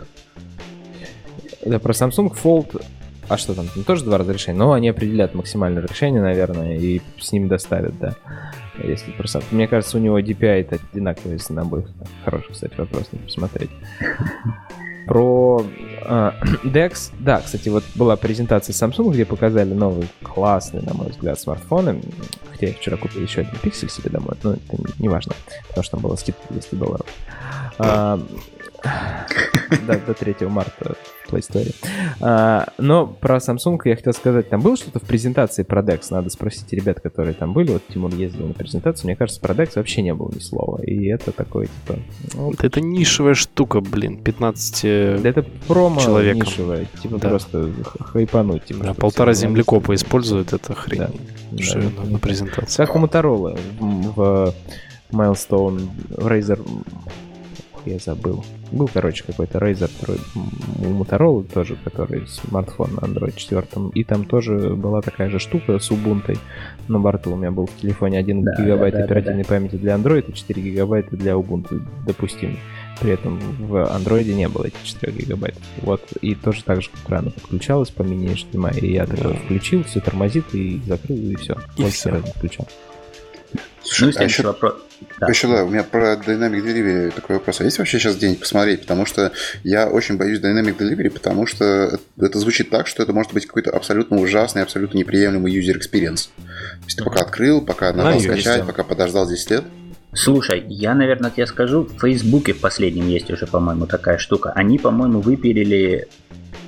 Да, про Samsung Fold а что там? Там тоже два разрешения, но они определят максимальное разрешение, наверное, и с ним доставят, да. Если просто... Мне кажется, у него DPI это одинаково, если на обоих. Хороший, кстати, вопрос, надо посмотреть. Про DeX, да, кстати, вот была презентация Samsung, где показали новый классный, на мой взгляд, смартфоны. Хотя я вчера купил еще один пиксель себе домой, но это не важно, потому что там была скидка 200 долларов. А, до, до 3 марта Play Store. А, но про Samsung я хотел сказать, там было что-то в презентации про DeX? Надо спросить ребят, которые там были. Вот Тимур ездил на презентацию. Мне кажется, про DeX вообще не было ни слова. И это такое, типа... Ну, это нишевая штука, блин, 15 Да это промо человеком. нишевая. Типа да. просто хайпануть. Типа, да, полтора землекопа используют, это хрень. Да. Что да, на презентации. Как у Motorola в Milestone Razer я забыл. Был, короче, какой-то Razer у Motorola тоже, который смартфон на Android 4. И там тоже была такая же штука с Ubuntu на борту. У меня был в телефоне 1 да, гигабайт да, оперативной да, да. памяти для Android и 4 гигабайта для Ubuntu допустим. При этом в Android не было этих 4 гигабайт. Вот, и тоже так же рано подключалось по мини HDMI. И я такой включил, все тормозит и закрыл, и все. И Больше все. раз не включал. Слушай, ну, а еще, вопрос. Да. еще да, у меня про Dynamic Delivery такой вопрос. А есть вообще сейчас день посмотреть? Потому что я очень боюсь Dynamic Delivery, потому что это звучит так, что это может быть какой-то абсолютно ужасный, абсолютно неприемлемый user experience. То есть ты пока открыл, пока нажал скачать, пока подождал 10 лет. Слушай, я, наверное, тебе скажу, в Фейсбуке в последнем есть уже, по-моему, такая штука. Они, по-моему, выпилили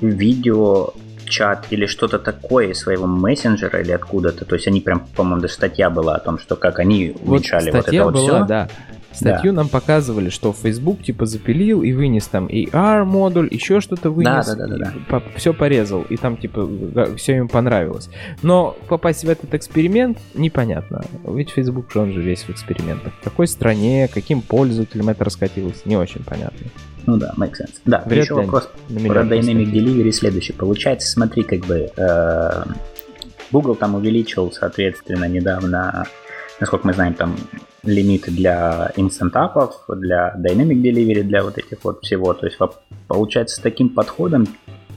видео чат или что-то такое из своего мессенджера или откуда-то. То есть они прям, по-моему, даже статья была о том, что как они уменьшали вот, вот это была, вот все. Да. Статью да. нам показывали, что Facebook типа запилил и вынес там AR модуль, еще что-то вынес, да, да, да, да, да. все порезал, и там типа все им понравилось. Но попасть в этот эксперимент непонятно. Ведь Facebook же он же весь в экспериментах. В какой стране, каким пользователям это раскатилось, не очень понятно. Ну да, make sense. Да, Вряд еще вопрос про Dynamic Delivery следующий. Получается, смотри, как бы э, Google там увеличил, соответственно, недавно, насколько мы знаем, там лимиты для инстантапов, для Dynamic Delivery, для вот этих вот всего. То есть получается с таким подходом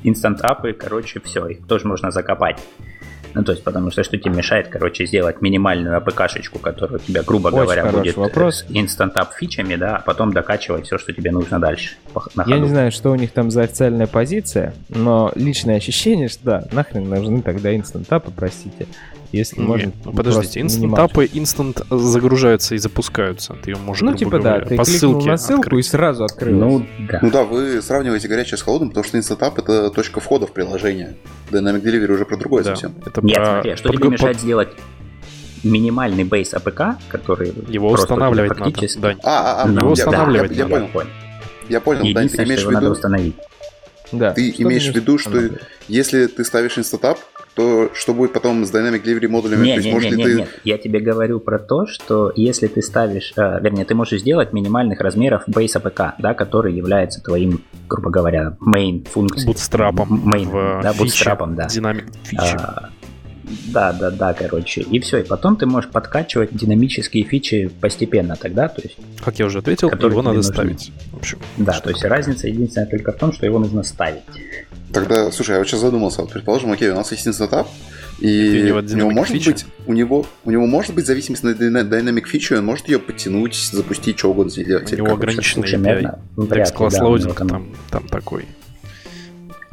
инстантапы, короче, все, их тоже можно закопать. Ну, то есть, потому что что тебе мешает, короче, сделать минимальную АПК-шечку, которая у тебя, грубо Очень говоря, будет вопрос. инстантап фичами, да, а потом докачивать все, что тебе нужно дальше. Я не знаю, что у них там за официальная позиция, но личное ощущение, что да, нахрен нужны тогда instant app ы, простите. Если Нет, можно. Ну, подождите, instant app ы instant загружаются и запускаются. Ты ее можешь, ну, типа, да, ты по ссылке на ссылку открыть. и сразу открыл. Ну, да. ну да, вы сравниваете горячее с холодным, потому что instant app это точка входа в приложение. Dynamic Delivery уже про другое да, совсем. Это Нет, про... смотри, что про... тебе мешает по... сделать минимальный base APK, который его устанавливать практически... надо. Да. А, а, а, его устанавливать я, надо. Я, понял. Я понял, да, ты имеешь в виду... надо установить. Да. Ты что имеешь в виду, что если ты ставишь инстатап, то что будет потом с Dynamic Delivery модулями? Нет, нет, нет, нет, ты... нет, я тебе говорю про то, что если ты ставишь, э, вернее, ты можешь сделать минимальных размеров Base APK, да, который является твоим, грубо говоря, main функцией. Бутстрапом. Main, да, бутстрапом, да. Dynamic фичи. А, да, да, да, короче. И все. И потом ты можешь подкачивать динамические фичи постепенно тогда. То есть, как я уже ответил, его надо нужны. ставить. В общем, да, то есть разница единственная только в том, что его нужно ставить. Тогда, слушай, я вот сейчас задумался. Вот, предположим, окей, у нас есть инстатап, и у него может фича? быть, у него, у него может быть зависимость на Dynamic фичу, он может ее подтянуть, запустить, что угодно сделать. У него ограниченный API. Text Class Loading там, там такой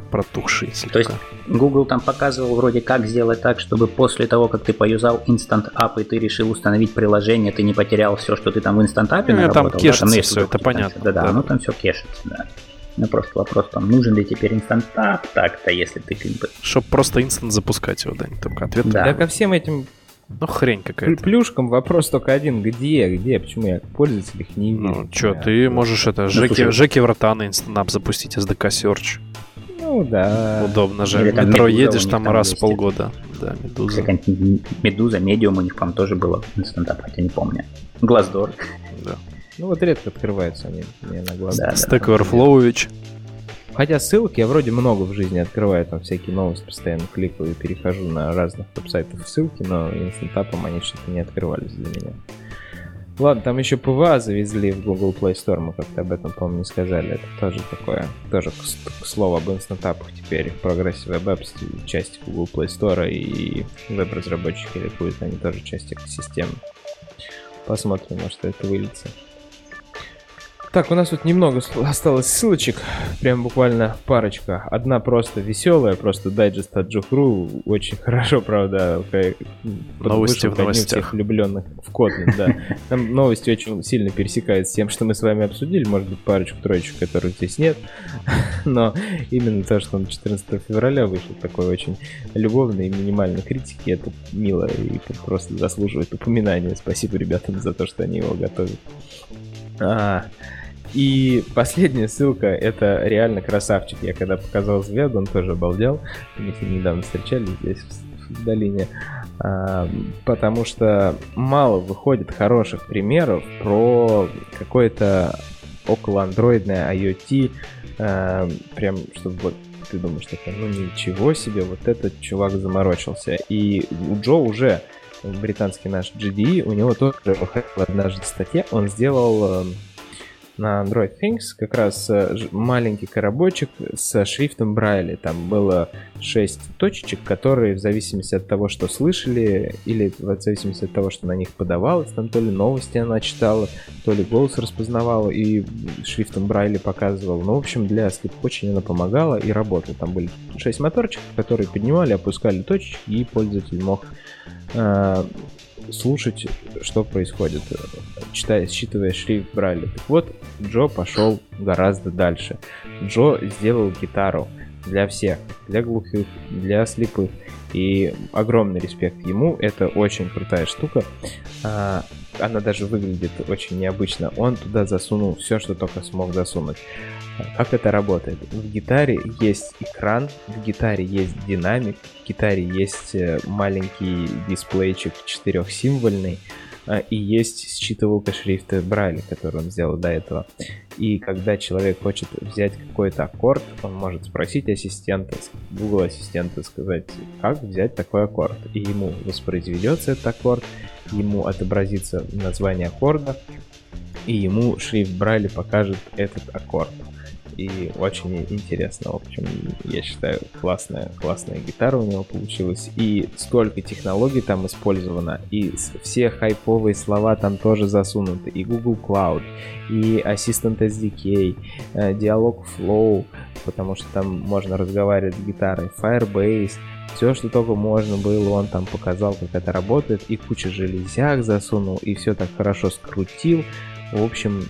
протухший слегка. То есть Google там показывал вроде как сделать так, чтобы после того, как ты поюзал Instant App и ты решил установить приложение, ты не потерял все, что ты там в Instant App ну, наработал. Там кешится да, там все, это понятно. Да-да, да, ну там все кешится, да. Ну, просто вопрос, там, нужен ли теперь инстантап так-то, если ты как бы... Чтоб просто инстант запускать его, Дань, только ответ. Да. Да ко всем этим Ну, хрень какая-то. плюшкам вопрос только один. Где, где? Почему я пользователь их не вижу? Ну, чё, Да. ты можешь это, Жеки, слушай. Жеки врата на инстантап запустить, SDK Search. Ну, да. Удобно же. Или В там метро Медуза едешь там там раз в есть. полгода. Да, Медуза. Медуза, Медиум у них, по-моему, тоже было инстантап, хотя не помню. Glassdoor. Да. Ну, вот редко открываются они мне на глаза. Да. Stack Overflow. Хотя ссылок я вроде много в жизни открываю, там всякие новости постоянно кликаю и перехожу на разных веб-сайтах ссылки, но instant app ом они что-то не открывались для меня. Ладно, там еще PWA завезли в Google Play Store, мы как-то об этом, по-моему, не сказали. Это тоже такое, тоже к, к слову об instant app ах теперь. Progressive Web Apps часть Google Play Store и веб-разработчики ликуют, они тоже часть экосистемы. Посмотрим, что это выльется. Так, у нас тут немного осталось ссылочек, прям буквально парочка. Одна просто веселая, просто дайджест от Джухру, очень хорошо, правда. Новости в новостях. всех влюбленных в Kotlin, да. Там новости очень сильно пересекаются с тем, что мы с вами обсудили, может быть, парочку-троечку, которых здесь нет. Но именно то, что он 14 февраля вышел, такой очень любовной и минимальной критики, это мило и просто заслуживает упоминания. Спасибо ребятам за то, что они его готовят. А, и последняя ссылка, это реально красавчик. Я когда показал взгляд, он тоже обалдел. Мы с ним недавно встречались здесь, в, долине. А, потому что мало выходит хороших примеров про какое-то около андроидное IoT. а, прям, чтобы вот ты думаешь, такой, ну ничего себе, вот этот чувак заморочился. И у Джо уже британский наш GDE, у него тоже выходила однажды статья, он сделал э, на Android Things как раз э, маленький коробочек с шрифтом Брайли. Там было 6 точечек, которые в зависимости от того, что слышали, или в зависимости от того, что на них подавалось, там то ли новости она читала, то ли голос распознавала и шрифтом Брайли показывала. Ну, в общем, для слепых очень она помогала и работала. Там были 6 моторчиков, которые поднимали, опускали точечки, и пользователь мог э, слушать, что происходит, читая, считывая шрифт Брайля. Так вот, Джо пошел гораздо дальше. Джо сделал гитару для всех, для глухих, для слепых. И огромный респект ему, это очень крутая штука. А, она даже выглядит очень необычно. Он туда засунул все, что только смог засунуть. Как это работает? В гитаре есть экран, в гитаре есть динамик, в гитаре есть э, маленький дисплейчик четырехсимвольный, и есть считывалка шрифта Брайля, который он сделал до этого. И когда человек хочет взять какой-то аккорд, он может спросить ассистента, Google ассистента, сказать, как взять такой аккорд. И ему воспроизведется этот аккорд, ему отобразится название аккорда, и ему шрифт Брайля покажет этот аккорд. И очень интересно, в общем, я считаю, классная, классная гитара у него получилась. И столько технологий там использовано, и все хайповые слова там тоже засунуты. И Google Cloud, и Assistant SDK, э, Dialog Flow, потому что там можно разговаривать с гитарой, Firebase, все, что только можно было, он там показал, как это работает, и куча железяк засунул, и все так хорошо скрутил. В общем,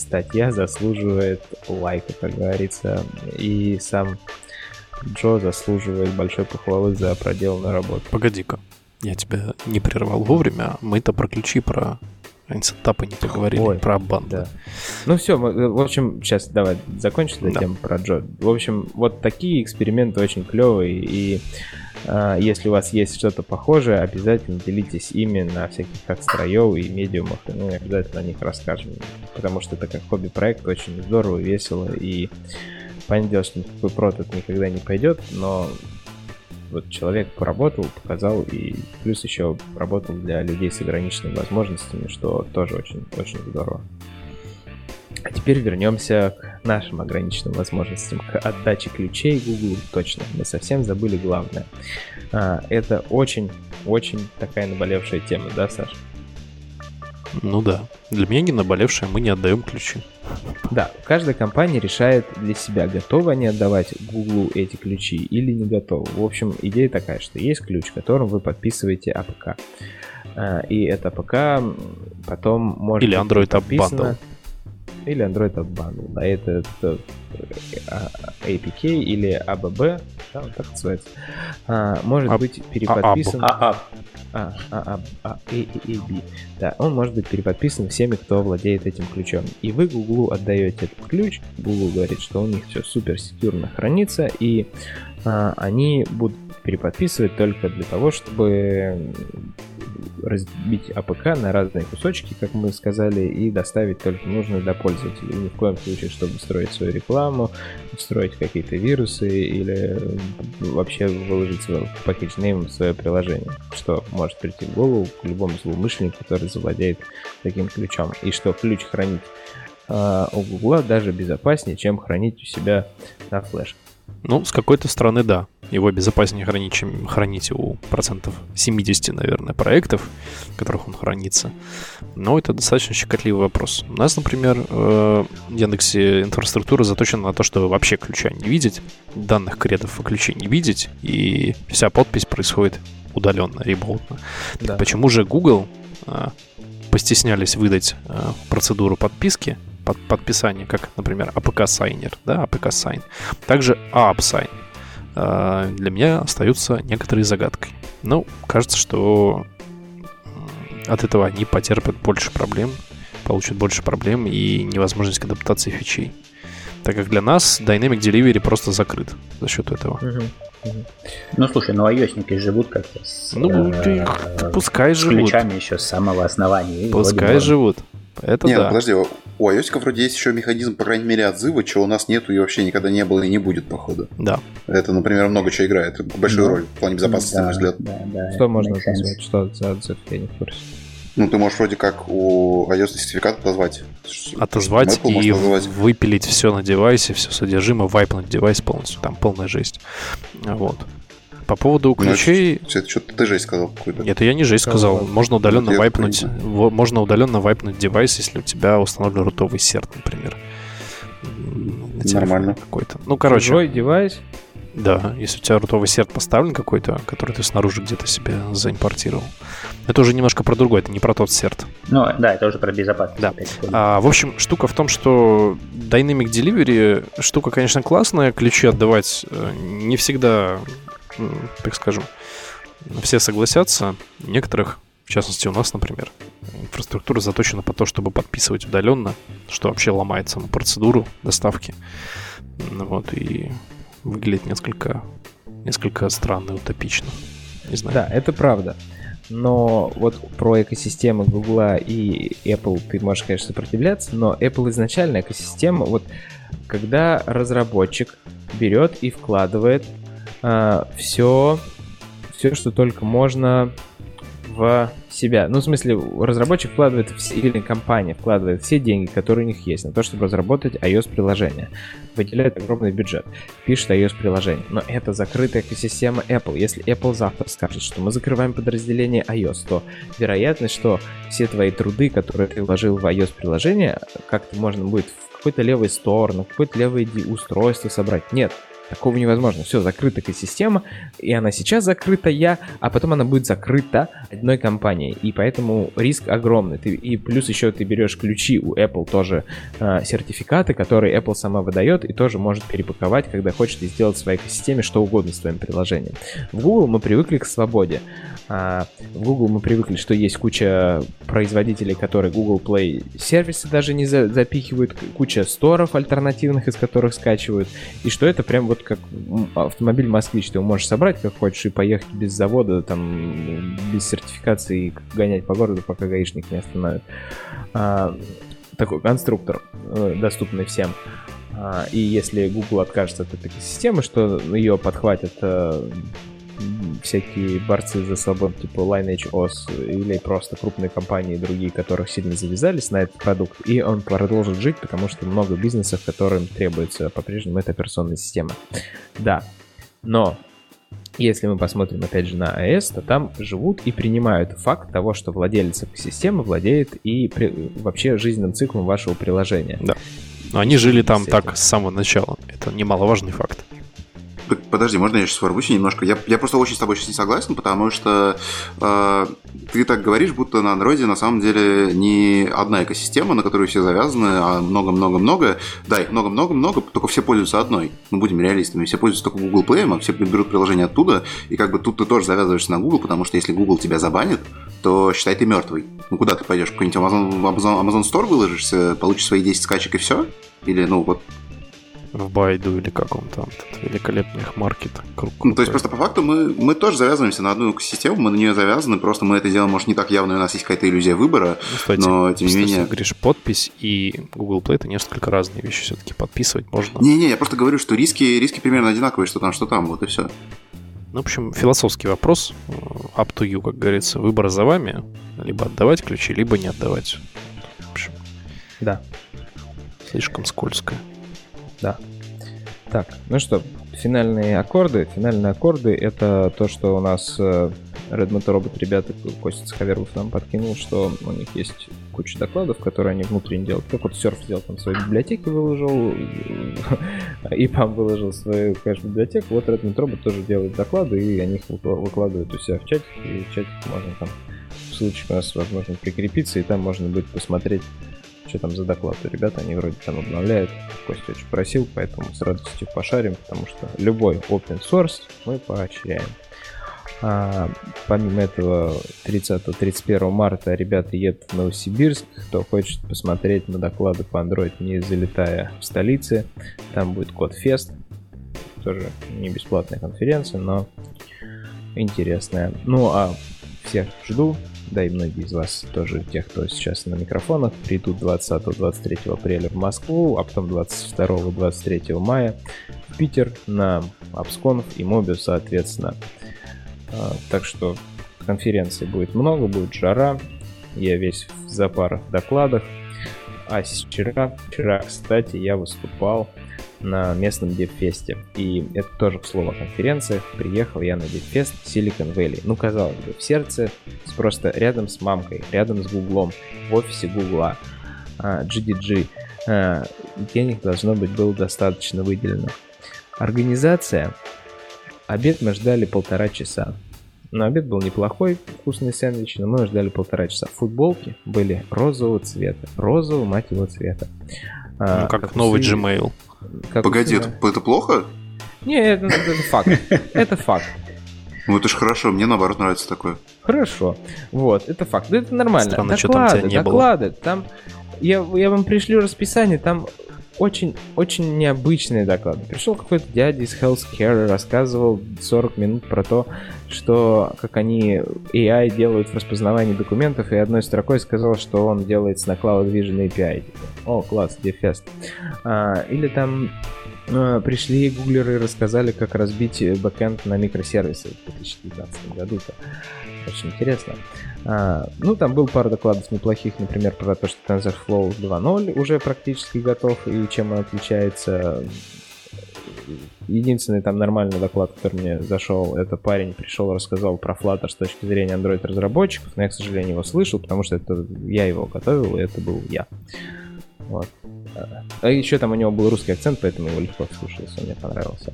статья заслуживает лайка, как говорится, и сам Джо заслуживает большой похвалы за проделанную работу. Погоди-ка, я тебя не прервал вовремя. Мы-то про ключи, про инстантапы не поговорили, Ой, про банды. Да. Ну все, в общем, сейчас давай закончим эту Да. тему про Джо. В общем, вот такие эксперименты очень клевые, и если у вас есть что-то похожее, обязательно делитесь ими на всяких как строев и медиумах, и мы обязательно о них расскажем, потому что это как хобби-проект очень здорово, весело, и понятное дело, что никакой прототип никогда не пойдет, но вот человек поработал, показал, и плюс еще работал для людей с ограниченными возможностями, что тоже очень, очень здорово. А теперь вернемся к нашим ограниченным возможностям, к отдаче ключей Google. Точно, мы совсем забыли главное. А, это очень-очень такая наболевшая тема, да, Саш? Ну да. Для меня не наболевшая, мы не отдаем ключи. Да, каждая компания решает для себя, готовы они отдавать Google эти ключи или не готовы. В общем, идея такая, что есть ключ, которым вы подписываете APK. А, И это APK потом может Или Android App Bundle. Или Android App Bundle. Да, это, это APK или AAB, да, вот так называется, а, может а, быть переподписан... А, а, а, а, а, A, A, A, B. Да, он может быть переподписан всеми, кто владеет этим ключом. И вы Google отдаете этот ключ, Google говорит, что у них все супер секьюрно хранится, и а, они будут переподписывать только для того, чтобы разбить APK на разные кусочки, как мы сказали, и доставить только нужное для пользователей. Ни в коем случае, чтобы строить свою рекламу, строить какие-то вирусы или вообще выложить свой package name в свое приложение, что может прийти в голову к любому злоумышленнику, который завладеет таким ключом. И что ключ хранить э, у Гугла даже безопаснее, чем хранить у себя на флешке. Ну, с какой-то стороны, да. Его безопаснее хранить, чем хранить у процентов 70, наверное, проектов, в которых он хранится. Но это достаточно щекотливый вопрос. У нас, например, э, в Яндексе инфраструктура заточена на то, чтобы вообще ключа не видеть, данных кредов о ключе не видеть, и вся подпись происходит удаленно, ремоутно. Да. Почему же Google э, постеснялись выдать э, процедуру подписки, под, подписания, как, например, APK Signer, да, APK Sign. Также AAP Sign. А, для меня остаются некоторые загадкой. Ну, кажется, что от этого они потерпят больше проблем, получат больше проблем и невозможность к адаптации фичей. Так как для нас Dynamic Delivery просто закрыт за счет этого. Ну слушай, ну iOSники живут как-то с, Ну, э, пускай живут. ключами еще с самого основания. Пускай живут. Это Нет, да. подожди, у iOS вроде есть еще механизм, по крайней мере, отзыва, чего у нас нету и вообще никогда не было и не будет, походу. Да. Это, например, много чего играет. Большую да. роль в плане безопасности, да, на мой взгляд. Да, да, что можно назвать? Что за отзыв? Я не в курсе. Ну, ты можешь вроде как у iOS сертификат отозвать. Отозвать и отозвать. выпилить все на девайсе, все содержимое, вайпнуть девайс полностью. Там полная жесть. Вот. По поводу ну, ключей... Ну, это, что-то ты жесть сказал какой-то. Нет, я не жесть сказал. Можно удаленно вайпнуть, можно удаленно вайпнуть девайс, если у тебя установлен рутовый серт, например. Нормально. Какой-то. Ну, короче. Чужой девайс? Да, если у тебя рутовый серт поставлен какой-то, который ты снаружи где-то себе заимпортировал. Это уже немножко про другое, это не про тот серт. Ну, да, это уже про безопасность. Да. А, в общем, штука в том, что Dynamic Delivery штука, конечно, классная, ключи отдавать э, не всегда так скажем, все согласятся. Некоторых, в частности у нас, например, инфраструктура заточена по то, чтобы подписывать удаленно, что вообще ломает саму процедуру доставки. Вот, и выглядит несколько, несколько странно и утопично. Не знаю. Да, это правда. Но вот про экосистемы Google и Apple ты можешь, конечно, сопротивляться, но Apple изначально экосистема, вот когда разработчик берет и вкладывает а, все, все, что только можно в себя. Ну, в смысле, разработчик вкладывает, все, или компания вкладывает все деньги, которые у них есть, на то, чтобы разработать iOS-приложение. Выделяет огромный бюджет, пишет iOS-приложение. Но это закрытая экосистема Apple. Если Apple завтра скажет, что мы закрываем подразделение iOS, то вероятность, что все твои труды, которые ты вложил в iOS-приложение, как-то можно будет в какой-то левый стор, на какое-то левое устройство собрать. Нет, Такого невозможно. Все, закрытая экосистема, и она сейчас закрытая, а потом она будет закрыта одной компанией. И поэтому риск огромный. Ты, и плюс еще ты берешь ключи у Apple тоже э, сертификаты, которые Apple сама выдает и тоже может перепаковать, когда хочет сделать в своей экосистеме что угодно с твоим приложением. В Google мы привыкли к свободе. А в Google мы привыкли, что есть куча производителей, которые Google Play сервисы даже не за запихивают, куча сторов альтернативных, из которых скачивают, и что это прям вот как автомобиль Москвич, ты его можешь собрать как хочешь и поехать без завода, там, без сертификации, гонять по городу, пока гаишник не остановит. А, такой конструктор, э, доступный всем. А, и если Google откажется от этой системы, что ее подхватят э, всякие борцы за свободу, типа Lineage OS или просто крупные компании другие, которых сильно завязались на этот продукт, и он продолжит жить, потому что много бизнесов, которым требуется по-прежнему эта операционная система. Да, но если мы посмотрим опять же на iOS, то там живут и принимают факт того, что владелец системы владеет и при... вообще жизненным циклом вашего приложения. Да. Но они жили там так с самого начала. Это немаловажный факт. Подожди, можно я сейчас ворвусь немножко? Я, я просто очень с тобой сейчас не согласен, потому что э, ты так говоришь, будто на андроиде на самом деле не одна экосистема, на которую все завязаны, а много-много-много. Да, их много-много-много, только все пользуются одной. Мы будем реалистами. Все пользуются только Google Play, а все берут приложение оттуда, и как бы тут ты тоже завязываешься на Google, потому что если Google тебя забанит, то считай ты мертвый. Ну куда ты пойдешь? Какой-нибудь Amazon, Amazon, Amazon Store выложишься, получишь свои 10 скачек и все? Или, ну, вот в Байду или как он там, этот великолепный их маркет. Ну, то есть просто по факту мы, мы тоже завязываемся на одну экосистему, мы на нее завязаны, просто мы это делаем, может, не так явно, у нас есть какая-то иллюзия выбора, ну, кстати, но тем не менее... Говоришь, подпись и Google Play это несколько разные вещи все-таки подписывать можно. Не-не, я просто говорю, что риски, риски примерно одинаковые, что там, что там, вот и все. Ну, в общем, философский вопрос, up to you, как говорится, выбор за вами, либо отдавать ключи, либо не отдавать. В общем, да. Слишком скользкое. Да. Так, ну что, финальные аккорды. Финальные аккорды это то, что у нас э, Redmond Robot ребята, Костя Схаверов нам подкинул, что у них есть куча докладов, которые они внутренне делают. Как вот Surf сделал там свои библиотеки, выложил, и PAM выложил свою, конечно, библиотеку. Вот Redmond Robot тоже делает доклады, и они их выкладывают у себя в чатик, и в чатик можно там ссылочку у нас возможно прикрепиться, и там можно будет посмотреть что там за доклад у ребят, они вроде там обновляют. Костя очень просил, поэтому с радостью пошарим, потому что любой open source мы поощряем. А, помимо этого, 30-31 марта ребята едут в Новосибирск. Кто хочет посмотреть на доклады по Android, не залетая в столице, там будет Фест. Тоже не бесплатная конференция, но интересная. Ну а всех жду да и многие из вас тоже, тех, кто сейчас на микрофонах, придут 20-23 апреля в Москву, а потом 22-23 мая в Питер на Абсконф и Моби, соответственно. А, так что конференции будет много, будет жара, я весь в запарах докладах. А вчера, вчера, кстати, я выступал на местном DevFest. И это тоже, к слову, о конференциях. Приехал я на DevFest Silicon Valley. Ну, казалось бы, в сердце, просто рядом с мамкой, рядом с Гуглом, в офисе Гугла, GDG. А, денег должно быть было достаточно выделено. Организация. Обед мы ждали полтора часа. Но обед был неплохой, вкусный сэндвич, но мы ждали полтора часа. Футболки были розового цвета. Розового, мать его, цвета. А, ну, как, как новый Gmail. Как Погоди, это, это плохо? Не, это, это факт. Это факт. Ну это ж хорошо, мне наоборот нравится такое. Хорошо. Вот, это факт. Это нормально. Странно, доклады, что там тебя не доклады. Было. Там я, я вам пришлю расписание, там очень, очень необычные доклады. Пришел какой-то дядя из Healthcare, рассказывал 40 минут про то, что как они AI делают в распознавании документов, и одной строкой сказал, что он делает на Cloud Vision API. О, класс, DFest. А, или там а, пришли гуглеры и рассказали, как разбить бэкэнд на микросервисы в 2019 году. -то. Очень интересно. А, ну, там был пару докладов неплохих, например, про то, что TensorFlow 2.0 уже практически готов и чем он отличается. Единственный там нормальный доклад, который мне зашел, это парень пришел, рассказал про Flutter с точки зрения Android-разработчиков, но я, к сожалению, его слышал, потому что это я его готовил, и это был я. Вот. А еще там у него был русский акцент, поэтому его легко слушался, мне понравился.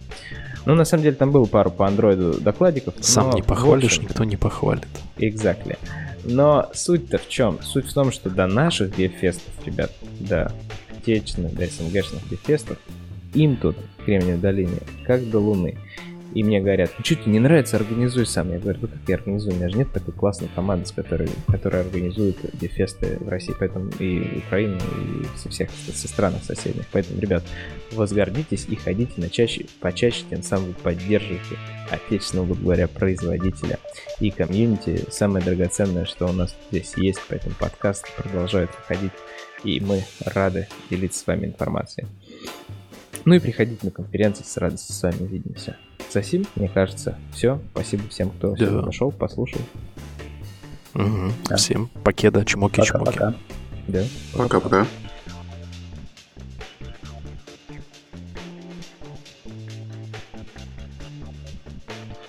Ну, на самом деле, там было пару по андроиду докладиков. Сам не похвалишь, никто не похвалит. Exactly. Но суть-то в чем? Суть в том, что до наших гейфестов, ребят, до отечественных, до СНГшных гейфестов, им тут, в Кремниевой долине, как до Луны. И мне говорят, ну что тебе не нравится, организуй сам. Я говорю, ну как я организую? У меня же нет такой классной команды, с которой, которая организует дефесты в России, поэтому и Украину, и со всех со стран соседних. Поэтому, ребят, возгордитесь и ходите на чаще, почаще, тем самым вы поддерживаете отечественного, грубо говоря, производителя и комьюнити. Самое драгоценное, что у нас здесь есть, поэтому подкаст продолжает выходить, и мы рады делиться с вами информацией. Ну и приходите на конференции, с радостью с вами увидимся. Засим, мне кажется, все. Спасибо всем, кто да. нашел, послушал. Угу. Да. Всем покеда, чмоки-чмоки. Да. Пока-пока.